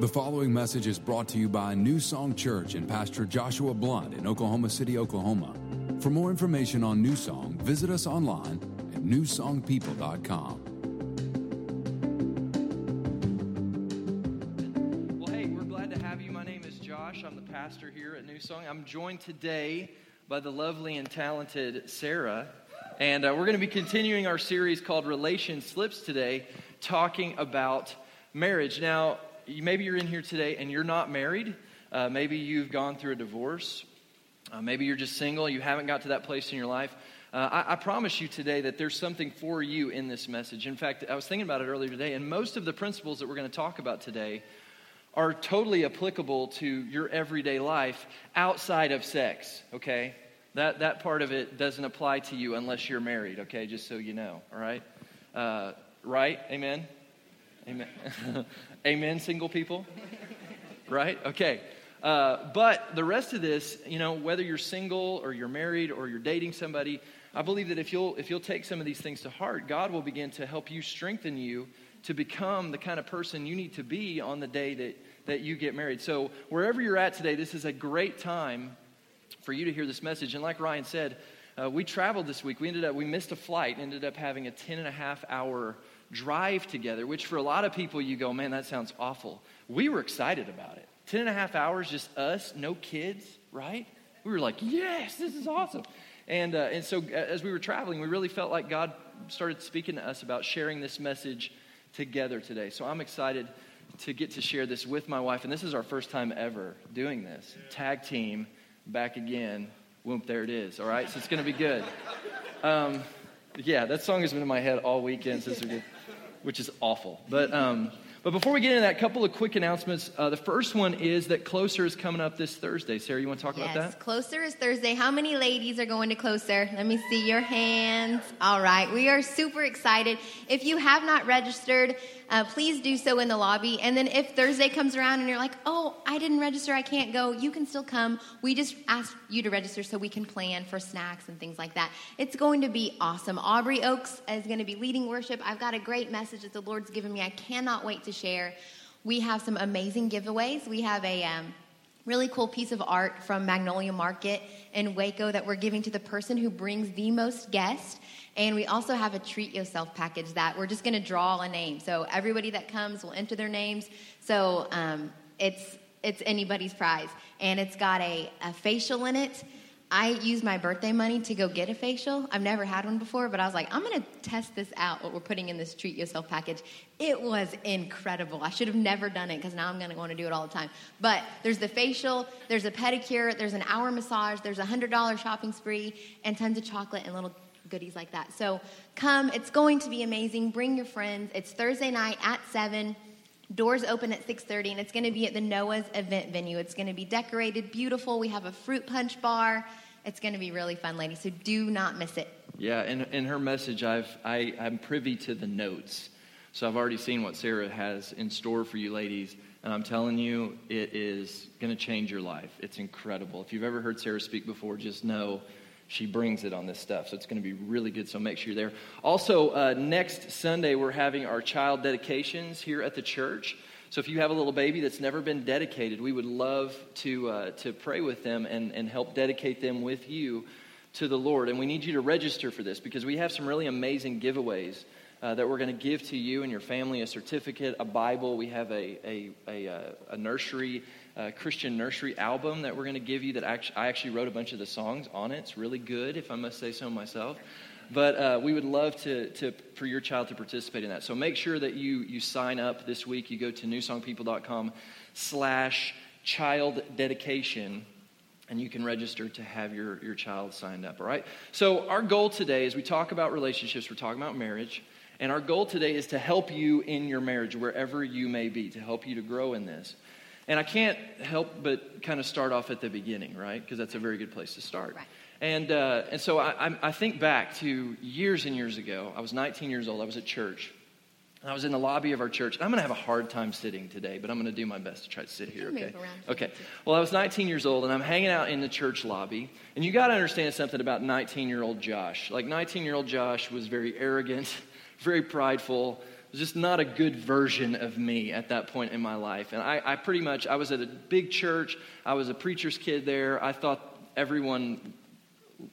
The following message is brought to you by New Song Church and Pastor Joshua Blunt in Oklahoma City, Oklahoma. For more information on New Song, visit us online at newsongpeople.com. Well, hey, we're glad to have you. My name is Josh. I'm the pastor here at New Song. I'm joined today by the lovely and talented Sarah. And uh, we're going to be continuing our series called Relation Slips today, talking about marriage. Now, maybe you're in here today and you're not married. Uh, maybe you've gone through a divorce. Uh, maybe you're just single. You haven't got to that place in your life. Uh, I, I, promise you today that there's something for you in this message. In fact, I was thinking about it earlier today, and most of the principles that we're going to talk about today are totally applicable to your everyday life outside of sex, okay? That, that part of it doesn't apply to you unless you're married, okay? Just so you know, all right? Uh, right? Amen? Amen. Amen, single people? right? Okay. Uh, but the rest of this, you know, whether you're single or you're married or you're dating somebody, I believe that if you'll, if you'll take some of these things to heart, God will begin to help you strengthen you to become the kind of person you need to be on the day that, that you get married. So, wherever you're at today, this is a great time for you to hear this message. And like Ryan said, uh, we traveled this week. We ended up, we missed a flight, ended up having a 10 and a half hour drive together, which for a lot of people, you go, man, that sounds awful. We were excited about it. 10 and a half hours, just us, no kids, right? We were like, yes, this is awesome. And, uh, and so as we were traveling, we really felt like God started speaking to us about sharing this message together today. So I'm excited to get to share this with my wife. And this is our first time ever doing this. Tag team, back again. Whoop, there it is. All right, so it's going to be good. Um, yeah, that song has been in my head all weekend since we did which is awful. But, um, but before we get into that, a couple of quick announcements. Uh, the first one is that Closer is coming up this Thursday. Sarah, you want to talk yes, about that? Closer is Thursday. How many ladies are going to Closer? Let me see your hands. All right. We are super excited. If you have not registered, uh, please do so in the lobby. And then if Thursday comes around and you're like, oh, I didn't register, I can't go, you can still come. We just ask you to register so we can plan for snacks and things like that. It's going to be awesome. Aubrey Oaks is going to be leading worship. I've got a great message that the Lord's given me. I cannot wait to share. We have some amazing giveaways. We have a um, really cool piece of art from Magnolia Market in Waco that we're giving to the person who brings the most guests. And we also have a treat yourself package that we're just going to draw a name. So everybody that comes will enter their names. So um, it's it's anybody's prize, and it's got a, a facial in it. I used my birthday money to go get a facial. I've never had one before, but I was like, I'm to test this out, what we're putting in this treat yourself package. It was incredible. I should have never done it because now I'm want to do it all the time. But there's the facial, there's a pedicure, there's an hour massage, there's a $100 shopping spree, and tons of chocolate and little goodies like that. So come, it's going to be amazing. Bring your friends. It's Thursday night at 7. Doors open at 6:30 and it's going to be at the Noah's event venue. It's going to be decorated beautiful. We have a fruit punch bar. It's going to be really fun, ladies. So do not miss it. Yeah, in, in her message, I've, I, I'm privy to the notes. So I've already seen what Sarah has in store for you ladies. And I'm telling you, it is going to change your life. It's incredible. If you've ever heard Sarah speak before, just know she brings it on this stuff. So it's going to be really good. So make sure you're there. Also, uh, next Sunday, we're having our child dedications here at the church. So if you have a little baby that's never been dedicated, we would love to, uh, to pray with them and, and help dedicate them with you to the Lord. And we need you to register for this because we have some really amazing giveaways. Uh, that we're going to give to you and your family a certificate, a Bible. We have a, a, a, uh, a nursery uh, Christian nursery album that we're going to give you that actually, I actually wrote a bunch of the songs on it. It's really good, if I must say so myself. But uh, we would love to, to, for your child to participate in that. So make sure that you, you sign up this week. You go to newsongpeople.com slash child dedication and you can register to have your, your child signed up, all right? So, our goal today, as we talk about relationships, we're talking about marriage, and our goal today is to help you in your marriage, wherever you may be, to help you to grow in this. And I can't help but kind of start off at the beginning, right? Because that's a very good place to start. Right. And, uh, and so I, I think back to years and years ago. I was 19 years old. I was at church. I was in the lobby of our church. I'm going to have a hard time sitting today, but I'm going to do my best to try to sit here, okay? Okay. Well, I was 19 years old, and I'm hanging out in the church lobby. And you got to understand something about 19 year old Josh. Like, 19 year old Josh was very arrogant, very prideful, was just not a good version of me at that point in my life. And I, I pretty much, I was at a big church. I was a preacher's kid there. I thought everyone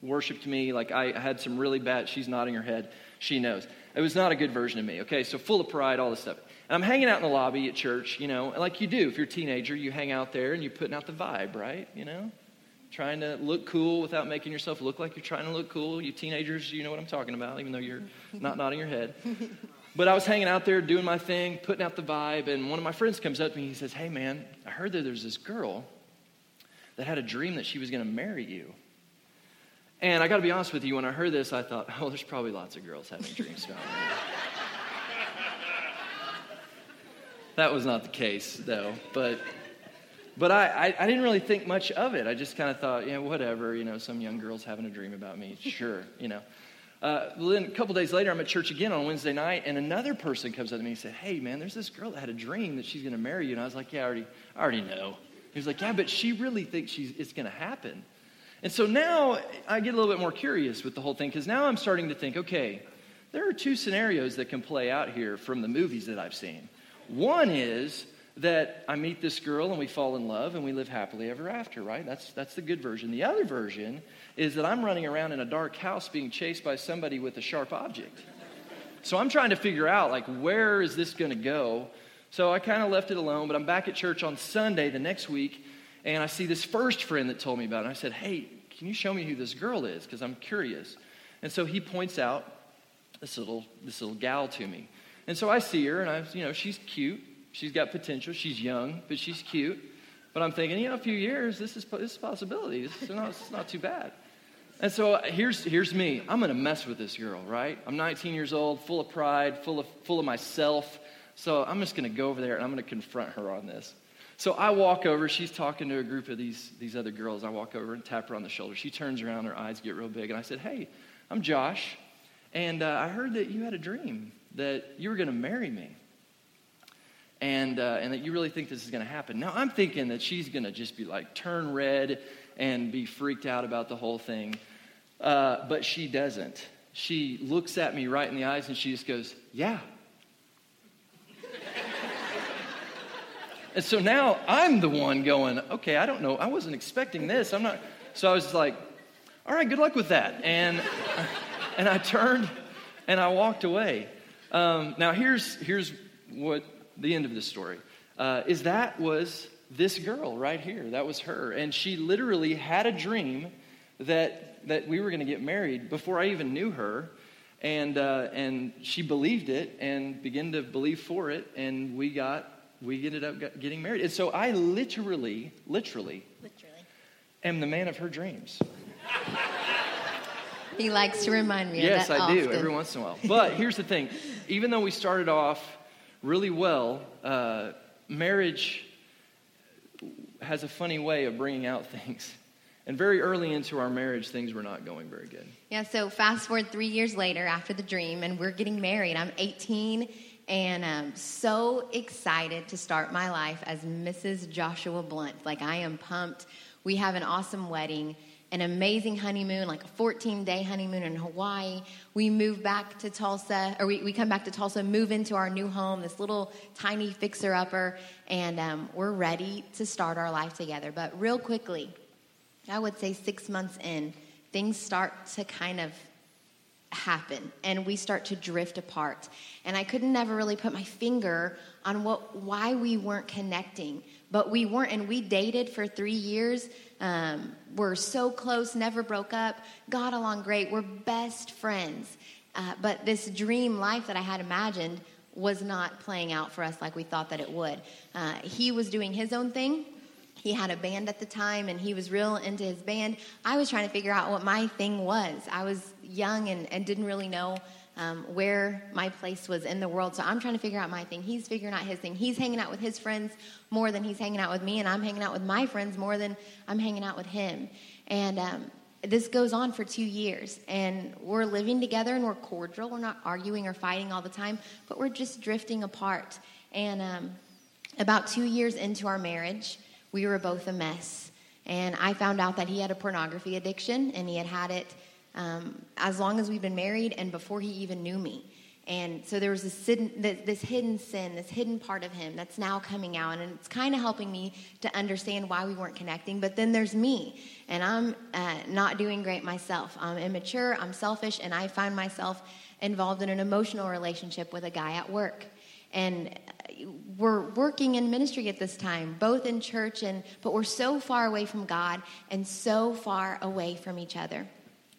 worshiped me. Like I had some really bad, she's nodding her head. She knows. It was not a good version of me, okay? So full of pride, all this stuff. And I'm hanging out in the lobby at church, you know, like you do. If you're a teenager, you hang out there and you're putting out the vibe, right? You know? Trying to look cool without making yourself look like you're trying to look cool. You teenagers, you know what I'm talking about, even though you're not nodding your head. But I was hanging out there doing my thing, putting out the vibe, and one of my friends comes up to me. He says, Hey, man, I heard that there's this girl that had a dream that she was going to marry you. And I got to be honest with you, when I heard this, I thought, oh, there's probably lots of girls having dreams about me. that was not the case, though. But, but I, I, I, didn't really think much of it. I just kind of thought, yeah, whatever, you know, some young girl's having a dream about me. Sure, you know. Uh, then a couple days later, I'm at church again on Wednesday night, and another person comes up to me and said, "Hey, man, there's this girl that had a dream that she's going to marry you." And I was like, "Yeah, I already, I already know." He was like, "Yeah, but she really thinks she's, it's going to happen." And so now I get a little bit more curious with the whole thing because now I'm starting to think, okay, there are two scenarios that can play out here from the movies that I've seen. One is that I meet this girl and we fall in love and we live happily ever after, right? That's, that's the good version. The other version is that I'm running around in a dark house being chased by somebody with a sharp object. So I'm trying to figure out, like, where is this going to go? So I kind of left it alone, but I'm back at church on Sunday the next week, and I see this first friend that told me about it. I said, Hey, can you show me who this girl is? Because I'm curious. And so he points out this little, this little gal to me. And so I see her, and I, you know, she's cute. She's got potential. She's young, but she's cute. But I'm thinking, you know, a few years, this is, this is a possibility. This is not, this is not too bad. And so uh, here's, here's me. I'm going to mess with this girl, right? I'm 19 years old, full of pride, full of, full of myself. So I'm just going to go over there and I'm going to confront her on this. So I walk over. She's talking to a group of these, these other girls. I walk over and tap her on the shoulder. She turns around. Her eyes get real big. And I said, Hey, I'm Josh. And uh, I heard that you had a dream that you were going to marry me. And, uh, and that you really think this is going to happen. Now, I'm thinking that she's going to just be like, turn red and be freaked out about the whole thing. Uh, but she doesn't. She looks at me right in the eyes and she just goes, Yeah. and so now I'm the one going, Okay, I don't know. I wasn't expecting this. I'm not. So I was like, All right, good luck with that. And, and I turned and I walked away. Um, now, here's, here's what the end of the story uh, is that was this girl right here. That was her. And she literally had a dream that, that we were going to get married before I even knew her. And, uh, and she believed it and began to believe for it. And we got, we ended up getting married. And so I literally, literally, literally. am the man of her dreams. He likes to remind me yes, I often. do, every once in a while. But here's the thing even though we started off really well, uh, marriage has a funny way of bringing out things. And very early into our marriage, things were not going very good. Yeah, so fast forward three years later after the dream, and we're getting married. I'm 18 and I'm so excited to start my life as Mrs. Joshua Blunt. Like, I am pumped. We have an awesome wedding an amazing honeymoon, like a 14 day honeymoon in Hawaii. We move back to Tulsa, or we, we come back to Tulsa, move into our new home, this little tiny fixer upper, and um, we're ready to start our life together. But real quickly, I would say six months in, things start to kind of happen and we start to drift apart and i couldn't never really put my finger on what why we weren't connecting but we weren't and we dated for three years um, we're so close never broke up got along great we're best friends. Uh, but this dream life that i had imagined was not playing out for us like we thought that it would. Uh, he was doing his own thing. He had a band at the time and he was real into his band. I was trying to figure out what my thing was. I was young and, and didn't really know um, where my place was in the world. So I'm trying to figure out my thing. He's figuring out his thing. He's hanging out with his friends more than he's hanging out with me, and I'm hanging out with my friends more than I'm hanging out with him. And um, this goes on for two years, and we're living together and we're cordial. We're not arguing or fighting all the time, but we're just drifting apart. And um, about two years into our marriage, we were both a mess. And I found out that he had a pornography addiction, and he had had it um, as long as we've been married and before he even knew me. And so there was this hidden, this hidden sin, this hidden part of him that's now coming out. And it's kind of helping me to understand why we weren't connecting. But then there's me, and I'm uh, not doing great myself. I'm immature, I'm selfish, and I find myself involved in an emotional relationship with a guy at work. And uh, we're working in ministry at this time, both in church and, but we're so far away from God and so far away from each other.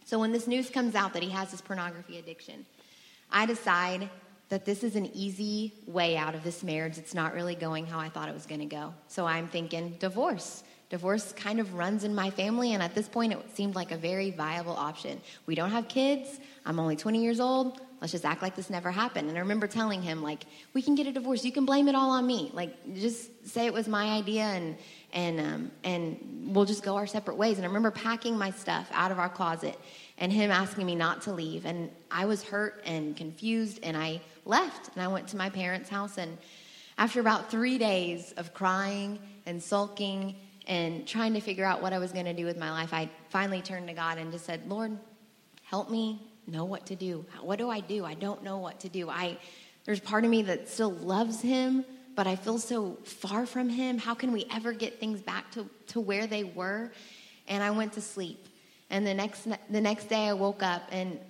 So when this news comes out that he has this pornography addiction, I decide that this is an easy way out of this marriage. It's not really going how I thought it was going to go. So I'm thinking divorce. Divorce kind of runs in my family, and at this point, it seemed like a very viable option. We don't have kids. I'm only 20 years old. Let's just act like this never happened. And I remember telling him, like, we can get a divorce. You can blame it all on me. Like, just say it was my idea, and and um, and we'll just go our separate ways. And I remember packing my stuff out of our closet and him asking me not to leave. And I was hurt and confused, and I left and I went to my parents' house. And after about three days of crying and sulking and trying to figure out what I was going to do with my life, I finally turned to God and just said, Lord, help me know what to do. What do I do? I don't know what to do. I there's part of me that still loves him, but I feel so far from him. How can we ever get things back to, to where they were? And I went to sleep. And the next, the next day I woke up and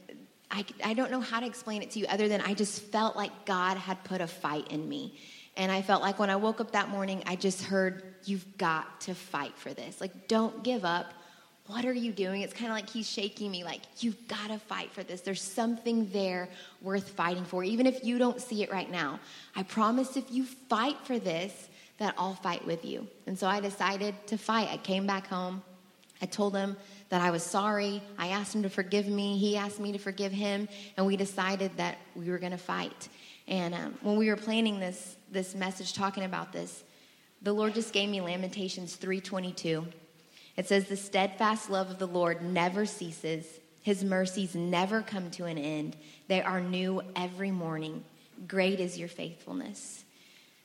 I, I don't know how to explain it to you other than I just felt like God had put a fight in me. And I felt like when I woke up that morning, I just heard, You've got to fight for this. Like, don't give up. What are you doing? It's kind of like he's shaking me, like, You've got to fight for this. There's something there worth fighting for, even if you don't see it right now. I promise if you fight for this, that I'll fight with you. And so I decided to fight. I came back home. I told him that I was sorry. I asked him to forgive me. He asked me to forgive him, and we decided that we were going to fight. And um, when we were planning this this message, talking about this, the Lord just gave me Lamentations three twenty two. It says, "The steadfast love of the Lord never ceases; His mercies never come to an end. They are new every morning. Great is your faithfulness."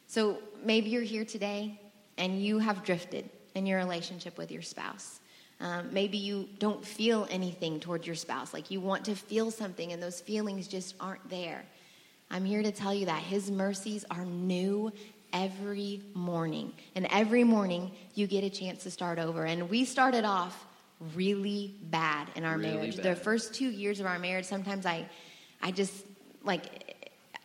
So maybe you're here today and you have drifted in your relationship with your spouse. Um, maybe you don't feel anything toward your spouse, like you want to feel something, and those feelings just aren't there. I'm here to tell you that His mercies are new every morning. And every morning, you get a chance to start over. And we started off really bad in our really marriage. Bad. The first two years of our marriage, sometimes I, I just, like,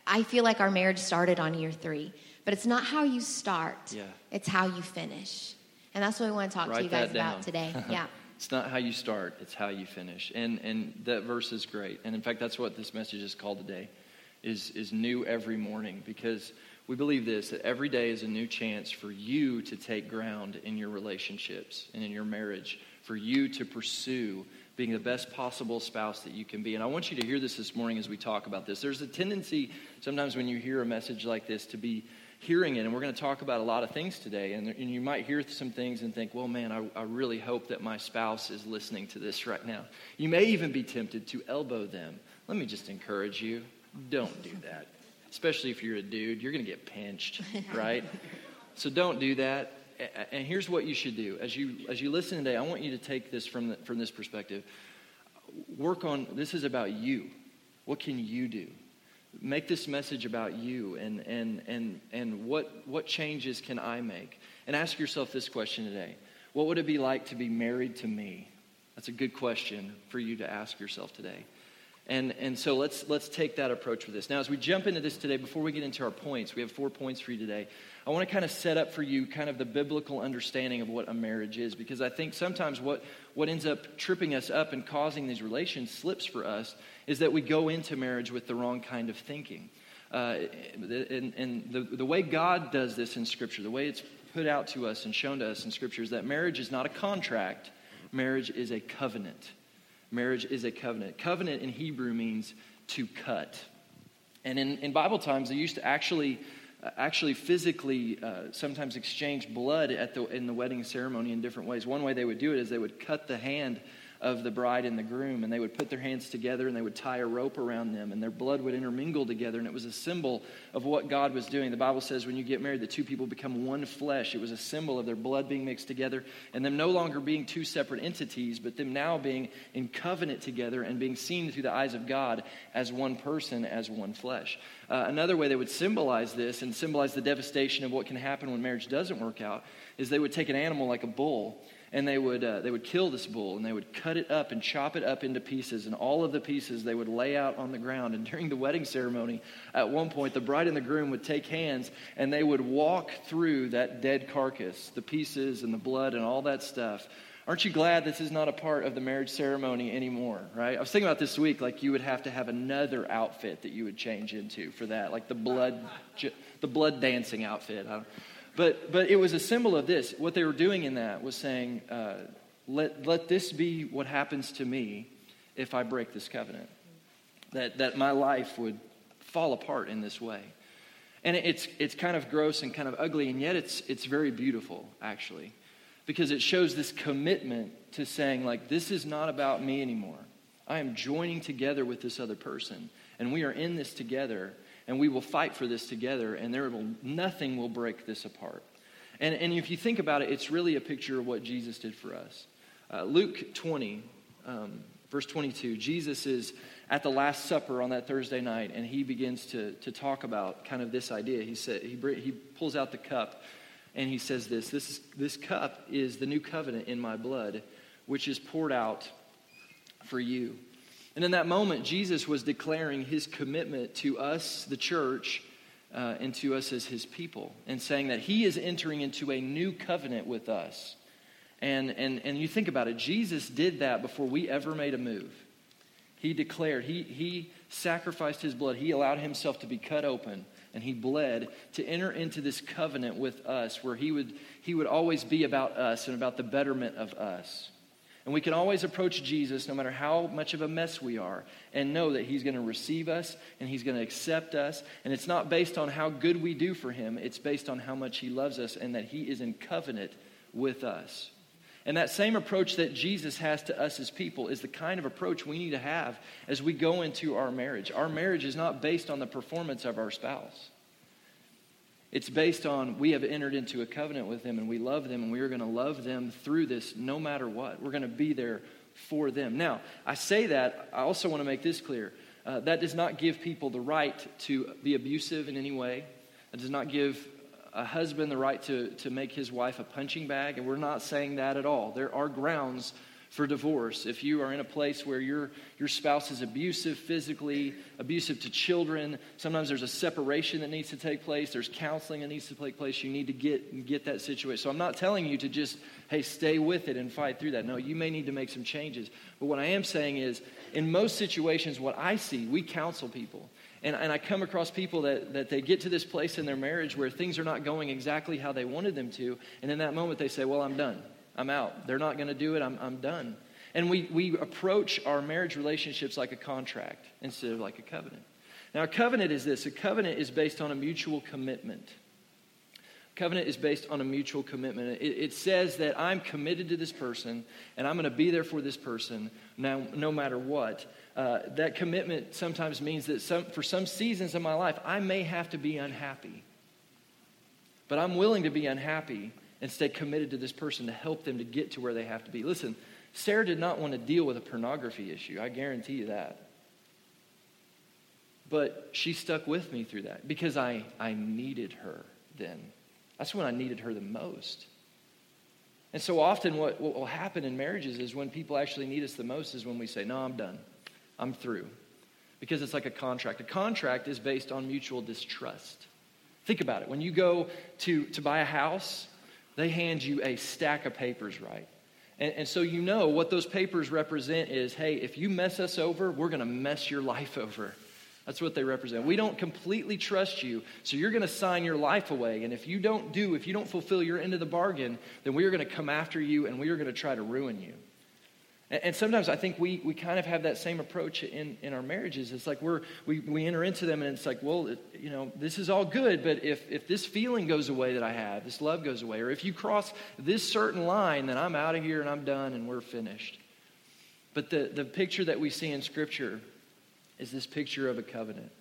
I feel like our marriage started on year three. But it's not how you start, yeah. it's how you finish. And that's what we want to talk Write to you guys about today. Yeah. it's not how you start, it's how you finish. And and that verse is great. And in fact, that's what this message is called today. Is is new every morning because we believe this that every day is a new chance for you to take ground in your relationships and in your marriage, for you to pursue being the best possible spouse that you can be. And I want you to hear this this morning as we talk about this. There's a tendency sometimes when you hear a message like this to be hearing it. And we're going to talk about a lot of things today. And, and you might hear some things and think, well, man, I, I really hope that my spouse is listening to this right now. You may even be tempted to elbow them. Let me just encourage you don't do that. Especially if you're a dude, you're going to get pinched, right? so don't do that. And here's what you should do. As you, as you listen today, I want you to take this from, the, from this perspective. Work on this is about you. What can you do? make this message about you and, and, and, and what, what changes can I make? And ask yourself this question today What would it be like to be married to me? That's a good question for you to ask yourself today. And, and so let's, let's take that approach with this. Now, as we jump into this today, before we get into our points, we have four points for you today. I want to kind of set up for you kind of the biblical understanding of what a marriage is, because I think sometimes what, what ends up tripping us up and causing these relations slips for us is that we go into marriage with the wrong kind of thinking. Uh, and, and the, the way God does this in Scripture, the way it's put out to us and shown to us in Scripture, is that marriage is not a contract, marriage is a covenant. Marriage is a covenant. Covenant in Hebrew means to cut. And in, in Bible times, they used to actually, uh, actually physically uh, sometimes exchange blood at the, in the wedding ceremony in different ways. One way they would do it is they would cut the hand of the bride and the groom. And they would put their hands together and they would tie a rope around them, and their blood would intermingle together. And it was a symbol of what God was doing. The Bible says when you get married, the two people become one flesh. It was a symbol of their blood being mixed together and them no longer being two separate entities, but them now being in covenant together and being seen through the eyes of God as one person, as one flesh. Uh, another way they would symbolize this and symbolize the devastation of what can happen when marriage doesn't work out is they would take an animal like a bull and they would, uh, they would kill this bull and they would cut it up and chop it up into pieces and all of the pieces they would lay out on the ground. And during the wedding ceremony at one point the bride and the groom would take hands and they would walk through that dead carcass the pieces and the blood and all that stuff. Aren't you glad this is not a part of the marriage ceremony anymore right? I was thinking about this week like you would have to have another outfit that you would change into for that like the blood the blood dancing outfit but, but it was a symbol of this. What they were doing in that was saying, uh, let, let this be what happens to me if I break this covenant. That, that my life would fall apart in this way. And it's, it's kind of gross and kind of ugly, and yet it's, it's very beautiful, actually, because it shows this commitment to saying, like, this is not about me anymore. I am joining together with this other person, and we are in this together, and we will fight for this together, and there will, nothing will break this apart. And, and if you think about it, it's really a picture of what Jesus did for us. Uh, Luke 20, um, verse 22, Jesus is at the Last Supper on that Thursday night, and he begins to, to talk about kind of this idea. He, said, he, he pulls out the cup, and he says this, this, this cup is the new covenant in my blood, which is poured out for you. And in that moment, Jesus was declaring his commitment to us, the church, uh, and to us as his people, and saying that he is entering into a new covenant with us. And, and, and you think about it, Jesus did that before we ever made a move. He declared, he, he sacrificed his blood, he allowed himself to be cut open, and he bled to enter into this covenant with us where he would, he would always be about us and about the betterment of us. And we can always approach Jesus, no matter how much of a mess we are, and know that He's going to receive us and He's going to accept us. And it's not based on how good we do for Him, it's based on how much He loves us and that He is in covenant with us. And that same approach that Jesus has to us as people is the kind of approach we need to have as we go into our marriage. Our marriage is not based on the performance of our spouse. It's based on we have entered into a covenant with them and we love them and we are going to love them through this no matter what. We're going to be there for them. Now, I say that, I also want to make this clear. Uh, that does not give people the right to be abusive in any way. It does not give a husband the right to, to make his wife a punching bag, and we're not saying that at all. There are grounds for divorce. If you are in a place where your, your spouse is abusive physically, abusive to children, sometimes there's a separation that needs to take place, there's counseling that needs to take place, you need to get, get that situation. So I'm not telling you to just, hey, stay with it and fight through that. No, you may need to make some changes. But what I am saying is, in most situations, what I see, we counsel people. And, and I come across people that, that they get to this place in their marriage where things are not going exactly how they wanted them to. And in that moment, they say, Well, I'm done. I'm out. They're not going to do it. I'm, I'm done. And we, we approach our marriage relationships like a contract instead of like a covenant. Now, a covenant is this a covenant is based on a mutual commitment. Covenant is based on a mutual commitment. It, it says that I'm committed to this person and I'm going to be there for this person now, no matter what. Uh, that commitment sometimes means that some, for some seasons of my life, I may have to be unhappy. But I'm willing to be unhappy and stay committed to this person to help them to get to where they have to be. Listen, Sarah did not want to deal with a pornography issue. I guarantee you that. But she stuck with me through that because I, I needed her then. That's when I needed her the most. And so often, what, what will happen in marriages is when people actually need us the most is when we say, No, I'm done. I'm through. Because it's like a contract. A contract is based on mutual distrust. Think about it. When you go to, to buy a house, they hand you a stack of papers, right? And, and, so you know what those papers represent is hey, if you mess us over, we're going to mess your life over. That's what they represent. We don't completely trust you, so you're going to sign your life away. And if you don't do, if you don't fulfill your end of the bargain, then we are going to come after you and we are going to try to ruin you. And sometimes I think we, we kind of have that same approach in, in our marriages. It's like we're, we, we enter into them and it's like, well, it, you know, this is all good, but if, if this feeling goes away that I have, this love goes away, or if you cross this certain line, then I'm out of here and I'm done and we're finished. But the, the picture that we see in Scripture is this picture of a covenant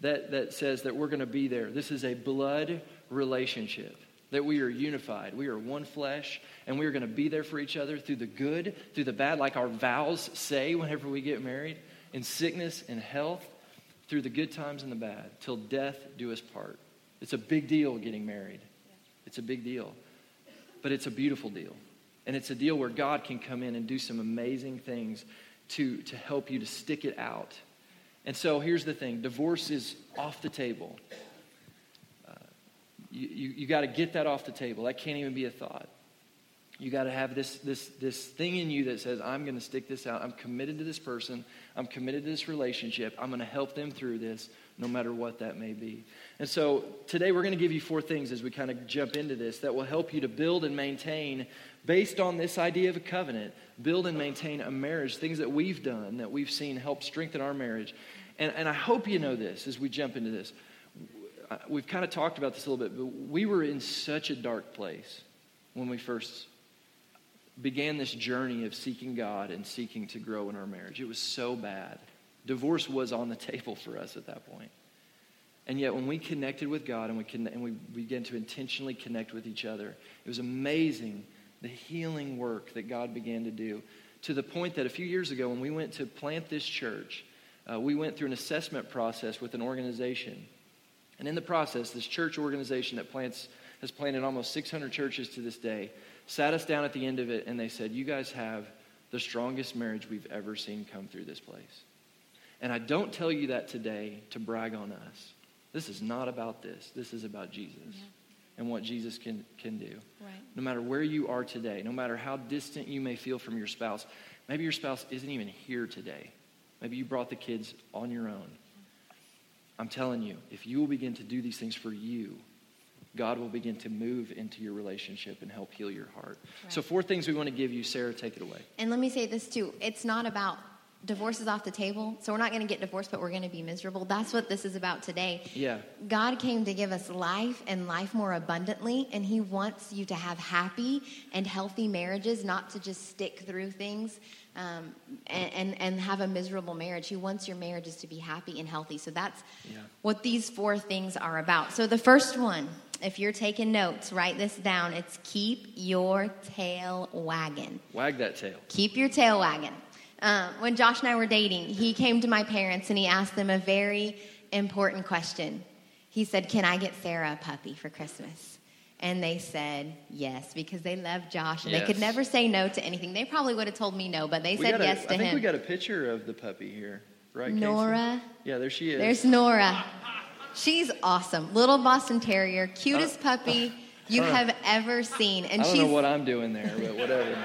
that, that says that we're going to be there. This is a blood relationship, that we are unified. We are one flesh, and we are going to be there for each other through the good, through the bad, like our vows say whenever we get married, in sickness and health, through the good times and the bad, till death do us part. It's a big deal getting married. It's a big deal. But it's a beautiful deal. And it's a deal where God can come in and do some amazing things to, to help you to stick it out. And so here's the thing divorce is off the table. You you, you got to get that off the table. That can't even be a thought. You got to have this, this, this thing in you that says, I'm going to stick this out. I'm committed to this person. I'm committed to this relationship. I'm going to help them through this, no matter what that may be. And so today we're going to give you four things as we kind of jump into this that will help you to build and maintain, based on this idea of a covenant, build and maintain a marriage, things that we've done, that we've seen help strengthen our marriage. And, and I hope you know this as we jump into this. We've kind of talked about this a little bit, but we were in such a dark place when we first began this journey of seeking God and seeking to grow in our marriage. It was so bad. Divorce was on the table for us at that point. And yet, when we connected with God and we, con- and we began to intentionally connect with each other, it was amazing the healing work that God began to do to the point that a few years ago, when we went to plant this church, uh, we went through an assessment process with an organization. And in the process, this church organization that plants, has planted almost 600 churches to this day sat us down at the end of it and they said, You guys have the strongest marriage we've ever seen come through this place. And I don't tell you that today to brag on us. This is not about this. This is about Jesus yeah. and what Jesus can, can do. Right. No matter where you are today, no matter how distant you may feel from your spouse, maybe your spouse isn't even here today. Maybe you brought the kids on your own. I'm telling you, if you will begin to do these things for you, God will begin to move into your relationship and help heal your heart. Right. So, four things we want to give you. Sarah, take it away. And let me say this too it's not about divorce is off the table, so we're not going to get divorced, but we're going to be miserable. That's what this is about today. Yeah. God came to give us life and life more abundantly, and He wants you to have happy and healthy marriages, not to just stick through things um, and, and, and, have a miserable marriage. He wants your marriages to be happy and healthy. So that's yeah. what these four things are about. So the first one, if you're taking notes, write this down. It's keep your tail wagging. Wag that tail. Keep your tail wagging. Um, when Josh and I were dating, he came to my parents and he asked them a very important question. He said, Can I get Sarah a puppy for Christmas? And they said yes because they loved Josh and yes. they could never say no to anything. They probably would have told me no, but they we said a, yes to him. I think we got a picture of the puppy here, right? Nora. Casey? Yeah, there she is. There's Nora. She's awesome. Little Boston Terrier, cutest uh, puppy you uh, have ever seen. And I don't know what I'm doing there, but whatever.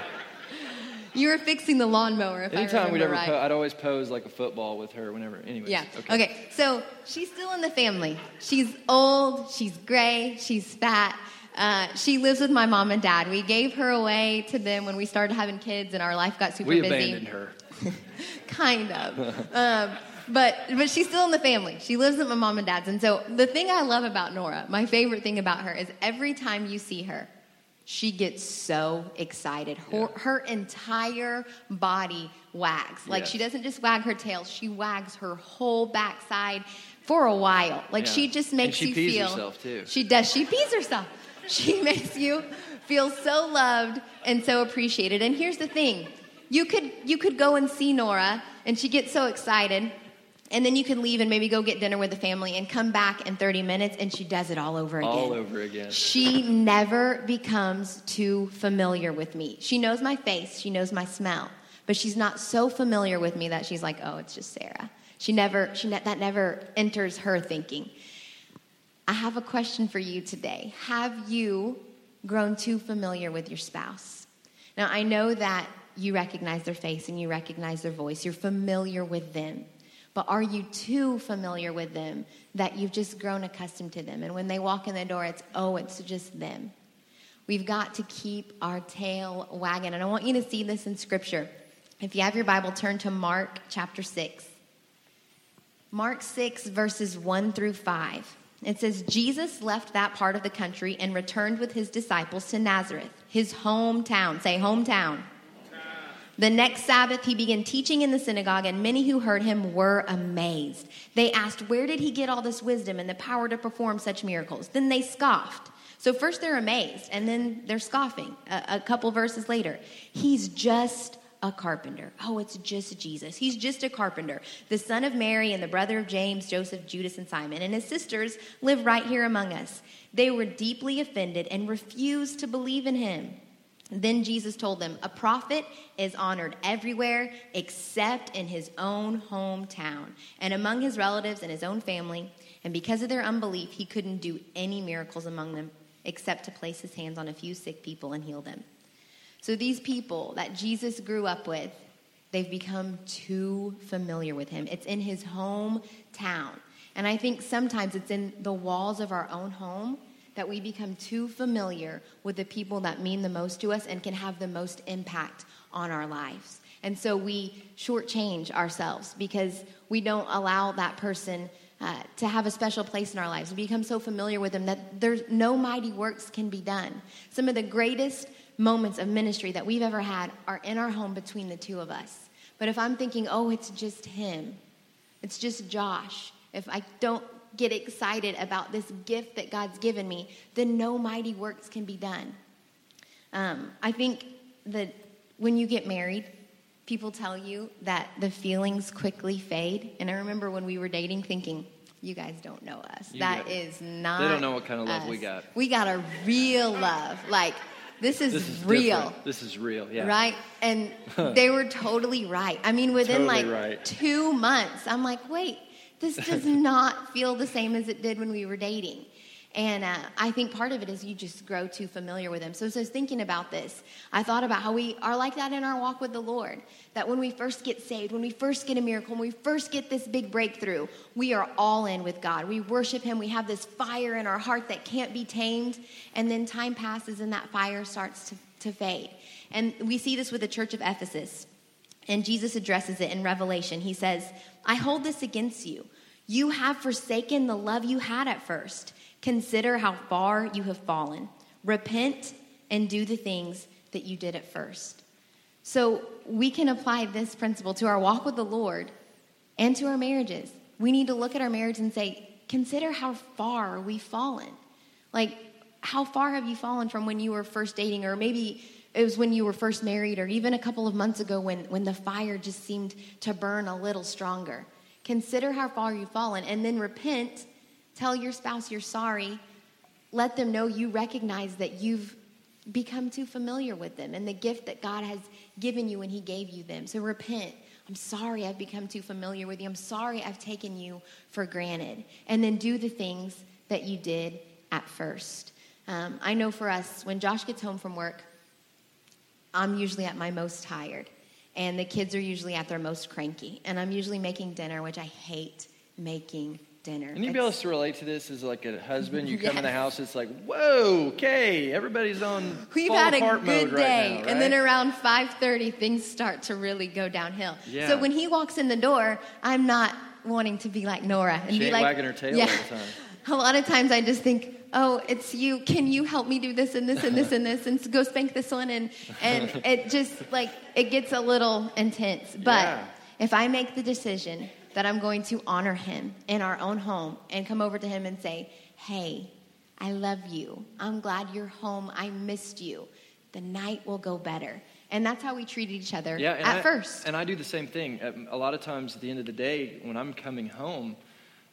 You were fixing the lawnmower. If Anytime we'd ever, right. po- I'd always pose like a football with her. Whenever, anyways. Yeah. Okay. okay. So she's still in the family. She's old. She's gray. She's fat. Uh, she lives with my mom and dad. We gave her away to them when we started having kids, and our life got super we busy. We abandoned her. kind of. um, but but she's still in the family. She lives at my mom and dad's. And so the thing I love about Nora, my favorite thing about her, is every time you see her, she gets so excited. Her, yeah. her entire body wags. Like yes. she doesn't just wag her tail, she wags her whole backside for a while. Like yeah. she just makes she you feel. Herself too. She does. She pees herself. She makes you feel so loved and so appreciated. And here's the thing. You could you could go and see Nora and she gets so excited and then you can leave and maybe go get dinner with the family and come back in 30 minutes and she does it all over again. All over again. She never becomes too familiar with me. She knows my face, she knows my smell, but she's not so familiar with me that she's like, "Oh, it's just Sarah." She never she ne- that never enters her thinking. I have a question for you today. Have you grown too familiar with your spouse? Now, I know that you recognize their face and you recognize their voice. You're familiar with them. But are you too familiar with them that you've just grown accustomed to them? And when they walk in the door, it's, oh, it's just them. We've got to keep our tail wagging. And I want you to see this in Scripture. If you have your Bible, turn to Mark chapter 6. Mark 6, verses 1 through 5. It says, Jesus left that part of the country and returned with his disciples to Nazareth, his hometown. Say, hometown. The next Sabbath, he began teaching in the synagogue, and many who heard him were amazed. They asked, Where did he get all this wisdom and the power to perform such miracles? Then they scoffed. So first they're amazed, and then they're scoffing a, a couple verses later. He's just a carpenter. Oh, it's just Jesus. He's just a carpenter, the son of Mary and the brother of James, Joseph, Judas, and Simon. And his sisters live right here among us. They were deeply offended and refused to believe in him. Then Jesus told them, A prophet is honored everywhere except in his own hometown and among his relatives and his own family. And because of their unbelief, he couldn't do any miracles among them except to place his hands on a few sick people and heal them. So these people that Jesus grew up with, they've become too familiar with him. It's in his hometown. And I think sometimes it's in the walls of our own home that we become too familiar with the people that mean the most to us and can have the most impact on our lives. And so we shortchange ourselves because we don't allow that person uh, to have a special place in our lives. We become so familiar with them that there's no mighty works can be done. Some of the greatest moments of ministry that we've ever had are in our home between the two of us. But if I'm thinking, oh, it's just him, it's just Josh, if I don't get excited about this gift that God's given me, then no mighty works can be done. Um, I think that when you get married, people tell you that the feelings quickly fade. And I remember when we were dating thinking, you guys don't know us. You that is not. They don't know what kind of love us. we got. We got a real love. Like, this is, This is real. different. This is real. Yeah. Right? And they were totally right. I mean, within Totally like right. two months, I'm like, wait, this does not feel the same as it did when we were dating. And uh, I think part of it is you just grow too familiar with him. So as I was thinking about this, I thought about how we are like that in our walk with the Lord. That when we first get saved, when we first get a miracle, when we first get this big breakthrough, we are all in with God. We worship him. We have this fire in our heart that can't be tamed. And then time passes and that fire starts to, to fade. And we see this with the church of Ephesus. And Jesus addresses it in Revelation. He says, I hold this against you. You have forsaken the love you had at first. Consider how far you have fallen. Repent and do the things that you did at first. So we can apply this principle to our walk with the Lord and to our marriages. We need to look at our marriage and say, consider how far we've fallen. Like, how far have you fallen from when you were first dating, or maybe it was when you were first married, or even a couple of months ago when, when the fire just seemed to burn a little stronger? Consider how far you've fallen and then repent. Tell your spouse you're sorry. Let them know you recognize that you've become too familiar with them and the gift that God has given you when He gave you them. So repent. I'm sorry I've become too familiar with you. I'm sorry I've taken you for granted. And then do the things that you did at first. Um, I know for us, when Josh gets home from work, I'm usually at my most tired. And the kids are usually at their most cranky. And I'm usually making dinner, which I hate making dinner. Anybody It's- else relate to this as like a husband? You come in the house, it's like, whoa, okay, everybody's on We've had a good mode day, right now, and then around 5:30, things start to really go downhill. Yeah. So when he walks in the door, I'm not wanting to be like Nora and She be like wagging her tail yeah. all the time. A lot of times I just think, oh, it's you. Can you help me do this and this and this and this and go spank this one and and it just like it gets a little intense. But Yeah. if I make the decision that I'm going to honor him in our own home and come over to him and say, hey, I love you. I'm glad you're home. I missed you. The night will go better. And that's how we treated each other Yeah, at I, first. And I do the same thing. Um, A lot of times at the end of the day, when I'm coming home,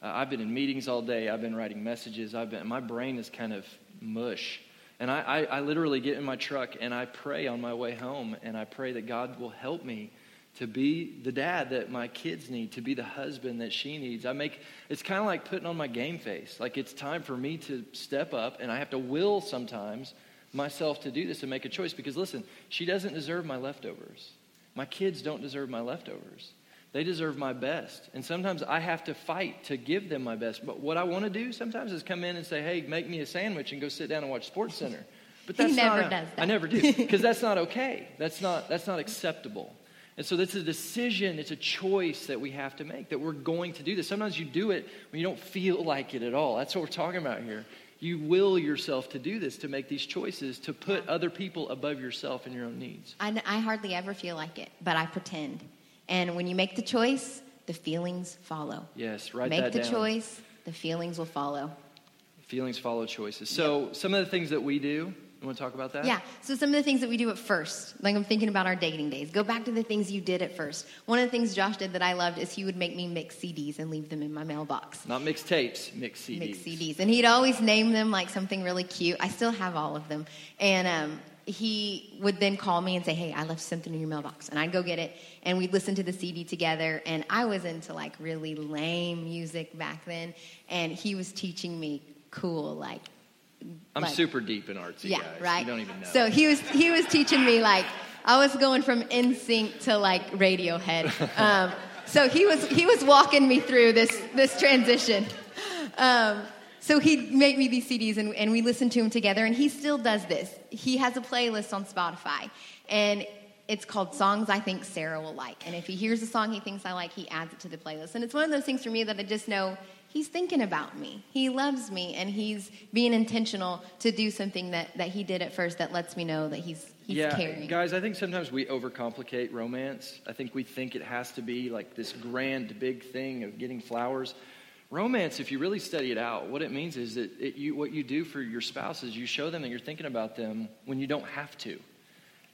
uh, I've been in meetings all day. I've been writing messages. I've been, my brain is kind of mush. And I, I, I literally get in my truck and I pray on my way home. And I pray that God will help me to be the dad that my kids need, to be the husband that she needs. I make it's kind of like putting on my game face. Like it's time for me to step up, and I have to will sometimes myself to do this and make a choice. Because listen, she doesn't deserve my leftovers. My kids don't deserve my leftovers. They deserve my best. And sometimes I have to fight to give them my best. But what I want to do sometimes is come in and say, hey, make me a sandwich and go sit down and watch Sports Center. But He that's never not does that. I never do. Because that's not okay. That's not, that's not acceptable. And so it's a decision, it's a choice that we have to make that we're going to do this. Sometimes you do it when you don't feel like it at all. That's what we're talking about here. you will yourself to do this, to make these choices, to put other people above yourself and your own needs. I, I hardly ever feel like it, but I pretend. And when you make the choice, the feelings follow. Yes, write make the down. choice, the feelings will follow. Feelings follow choices. So, some of the things that we do, you want to talk about that? Yeah. So some of the things that we do at first, like I'm thinking about our dating days. Go back to the things you did at first. One of the things Josh did that I loved is he would make me mix CDs and leave them in my mailbox. Not mix tapes, mixed CDs. Mix CDs, and he'd always name them like something really cute. I still have all of them, and um, he would then call me and say, "Hey, I left something in your mailbox," and I'd go get it, and we'd listen to the CD together. And I was into like really lame music back then, and he was teaching me cool like I'm like- super deep in artsy, yeah, guys. right. You don't even know. So he was he was teaching me like I was going from NSYNC to like Radiohead. Um, so he was he was walking me through this this transition. Um, so he'd make me these CDs and, and we listened to them together. And he still does this. He has a playlist on Spotify, and it's called Songs I Think Sarah Will Like. And if he hears a song he thinks I like, he adds it to the playlist. And it's one of those things for me that I just know he's thinking about me. He loves me, and he's being intentional to do something that, that he did at first that lets me know that he's, he's yeah, caring. guys, I think sometimes we overcomplicate romance. I think we think it has to be like this grand, big thing of getting flowers. Romance, if you really study it out, what it means is that it, you, what you do for your spouse is you show them that you're thinking about them when you don't have to.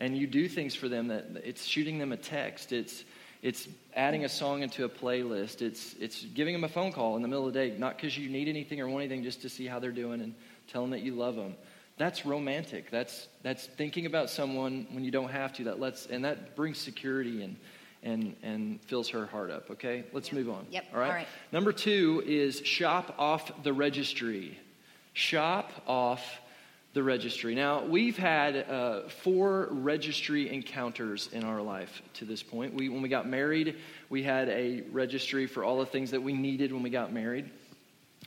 And you do things for them that it's shooting them a text, it's, it's adding a song into a playlist, it's, it's giving them a phone call in the middle of the day, not because you need anything or want anything, just to see how they're doing and tell them that you love them. That's romantic. That's, that's thinking about someone when you don't have to. That lets, and that brings security and, and, and fills her heart up. Okay, let's move on. Yep, All right? all right. Number two is shop off the registry. Shop off the registry. Now, we've had uh, four registry encounters in our life to this point. We, when we got married, we had a registry for all the things that we needed when we got married.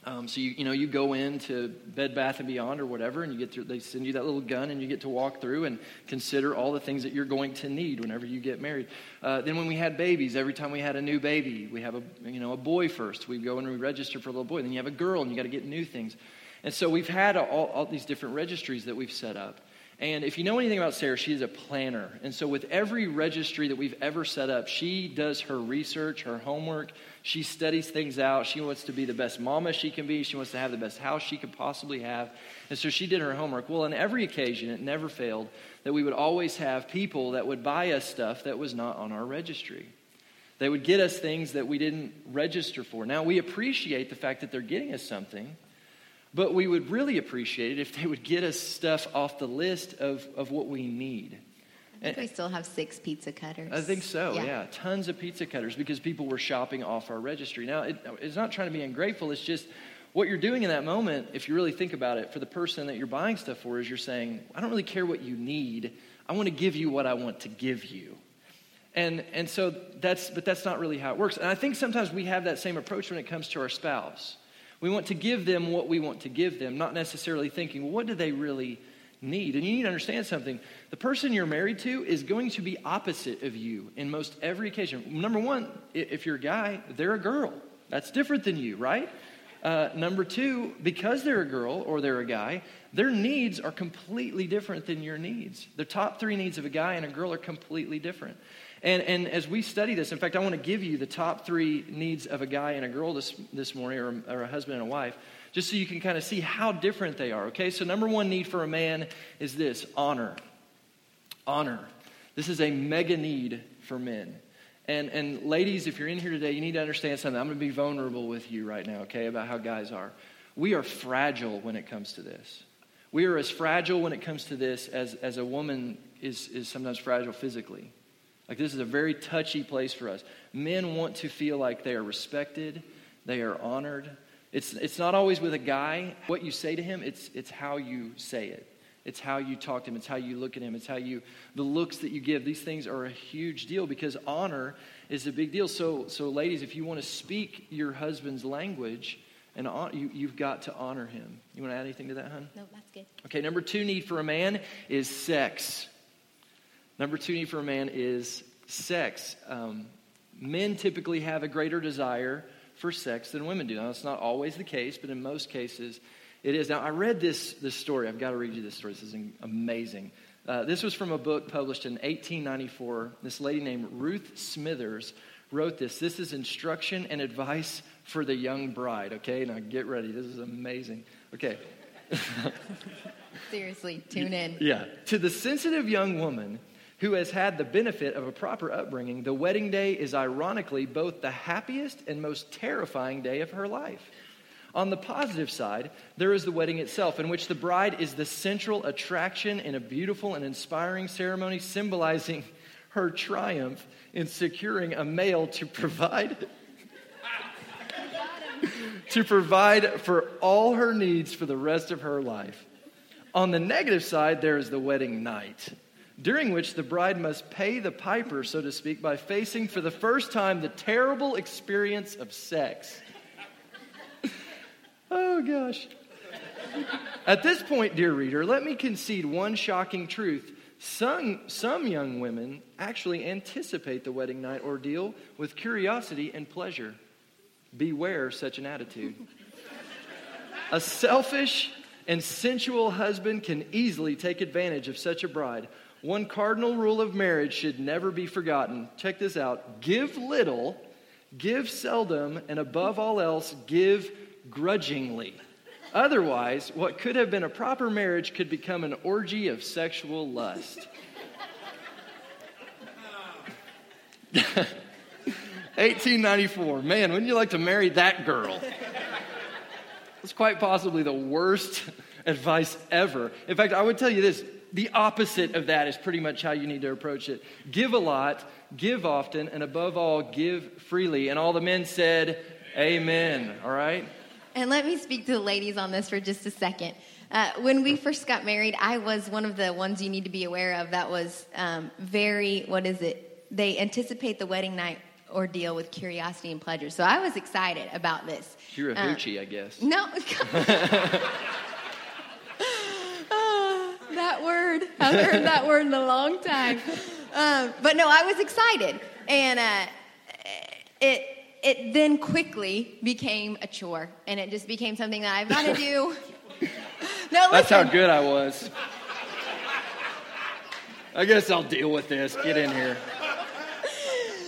Um, so you, you know you go into Bed Bath and Beyond or whatever, and you get through. They send you that little gun, and you get to walk through and consider all the things that you're going to need whenever you get married. Uh, then when we had babies, every time we had a new baby, we have a you know a boy first. We go and we register for a little boy. Then you have a girl, and you got to get new things. And so we've had all, all these different registries that we've set up. And if you know anything about Sarah, she is a planner. And so with every registry that we've ever set up, she does her research, her homework. She studies things out. She wants to be the best mama she can be. She wants to have the best house she could possibly have. And so she did her homework. Well, on every occasion, it never failed that we would always have people that would buy us stuff that was not on our registry. They would get us things that we didn't register for. Now, we appreciate the fact that they're getting us something, but we would really appreciate it if they would get us stuff off the list of, of what we need. I think we still have six pizza cutters. I think so, yeah. Tons of pizza cutters because people were shopping off our registry. Now, it, it's not trying to be ungrateful, it's just what you're doing in that moment, if you really think about it, for the person that you're buying stuff for, is you're saying, I don't really care what you need. I want to give you what I want to give you. And, and so that's, but that's not really how it works. And I think sometimes we have that same approach when it comes to our spouse. We want to give them what we want to give them, not necessarily thinking, well, what do they really need? And you need to understand something. The person you're married to is going to be opposite of you in most every occasion. Number one, if you're a guy, they're a girl. That's different than you, right? Uh, number two, because they're a girl or they're a guy, their needs are completely different than your needs. The top three needs of a guy and a girl are completely different. And, and as we study this, in fact, I want to give you the top three needs of a guy and a girl this, this morning, or, or a husband and a wife, just so you can kind of see how different they are, okay? So, number one need for a man is this honor. Honor. This is a mega need for men. And, and ladies, if you're in here today, you need to understand something. I'm going to be vulnerable with you right now, okay, about how guys are. We are fragile when it comes to this. We are as fragile when it comes to this as, as a woman is, is sometimes fragile physically. Like, this is a very touchy place for us. Men want to feel like they are respected, they are honored. It's, it's not always with a guy. What you say to him, it's, it's how you say it. It's how you talk to him. It's how you look at him. It's how you, the looks that you give. These things are a huge deal because honor is a big deal. So, so ladies, if you want to speak your husband's language, and hon- you, you've got to honor him. You want to add anything to that, hun? No, that's good. Okay, number two need for a man is sex. Number two need for a man is sex. Um, men typically have a greater desire for sex than women do. Now, that's not always the case, but in most cases, It is. Now, I read this, this story. I've got to read you this story. This is amazing. Uh, this was from a book published in 1894. This lady named Ruth Smithers wrote this. This is instruction and advice for the young bride. Okay, now get ready. This is amazing. Okay. Seriously, tune in. Yeah. To the sensitive young woman who has had the benefit of a proper upbringing, the wedding day is ironically both the happiest and most terrifying day of her life. On the positive side, there is the wedding itself, in which the bride is the central attraction in a beautiful and inspiring ceremony symbolizing her triumph in securing a male to provide to provide for all her needs for the rest of her life. On the negative side, there is the wedding night, during which the bride must pay the piper, so to speak, by facing for the first time the terrible experience of sex. oh, gosh. At this point, dear reader, let me concede one shocking truth. Some, some young women actually anticipate the wedding night ordeal with curiosity and pleasure. Beware such an attitude. a selfish and sensual husband can easily take advantage of such a bride. One cardinal rule of marriage should never be forgotten. Check this out give little, give seldom, and above all else, give grudgingly. Otherwise, what could have been a proper marriage could become an orgy of sexual lust. 1894. Man, wouldn't you like to marry that girl? It's quite possibly the worst advice ever. In fact, I would tell you this the opposite of that is pretty much how you need to approach it. Give a lot, give often, and above all, give freely. And all the men said, Amen. All right? And let me speak to the ladies on this for just a second. Uh, when we first got married, I was one of the ones you need to be aware of that was um, very, what is it? They anticipate the wedding night ordeal with curiosity and pleasure. So I was excited about this. You're a uh, hoochie, I guess. No. oh, that word. I haven't heard that word in a long time. Um, but no, I was excited. And uh, it, it then quickly became a chore. And it just became something that I've got to do. no, That's how good I was. I guess I'll deal with this. Get in here.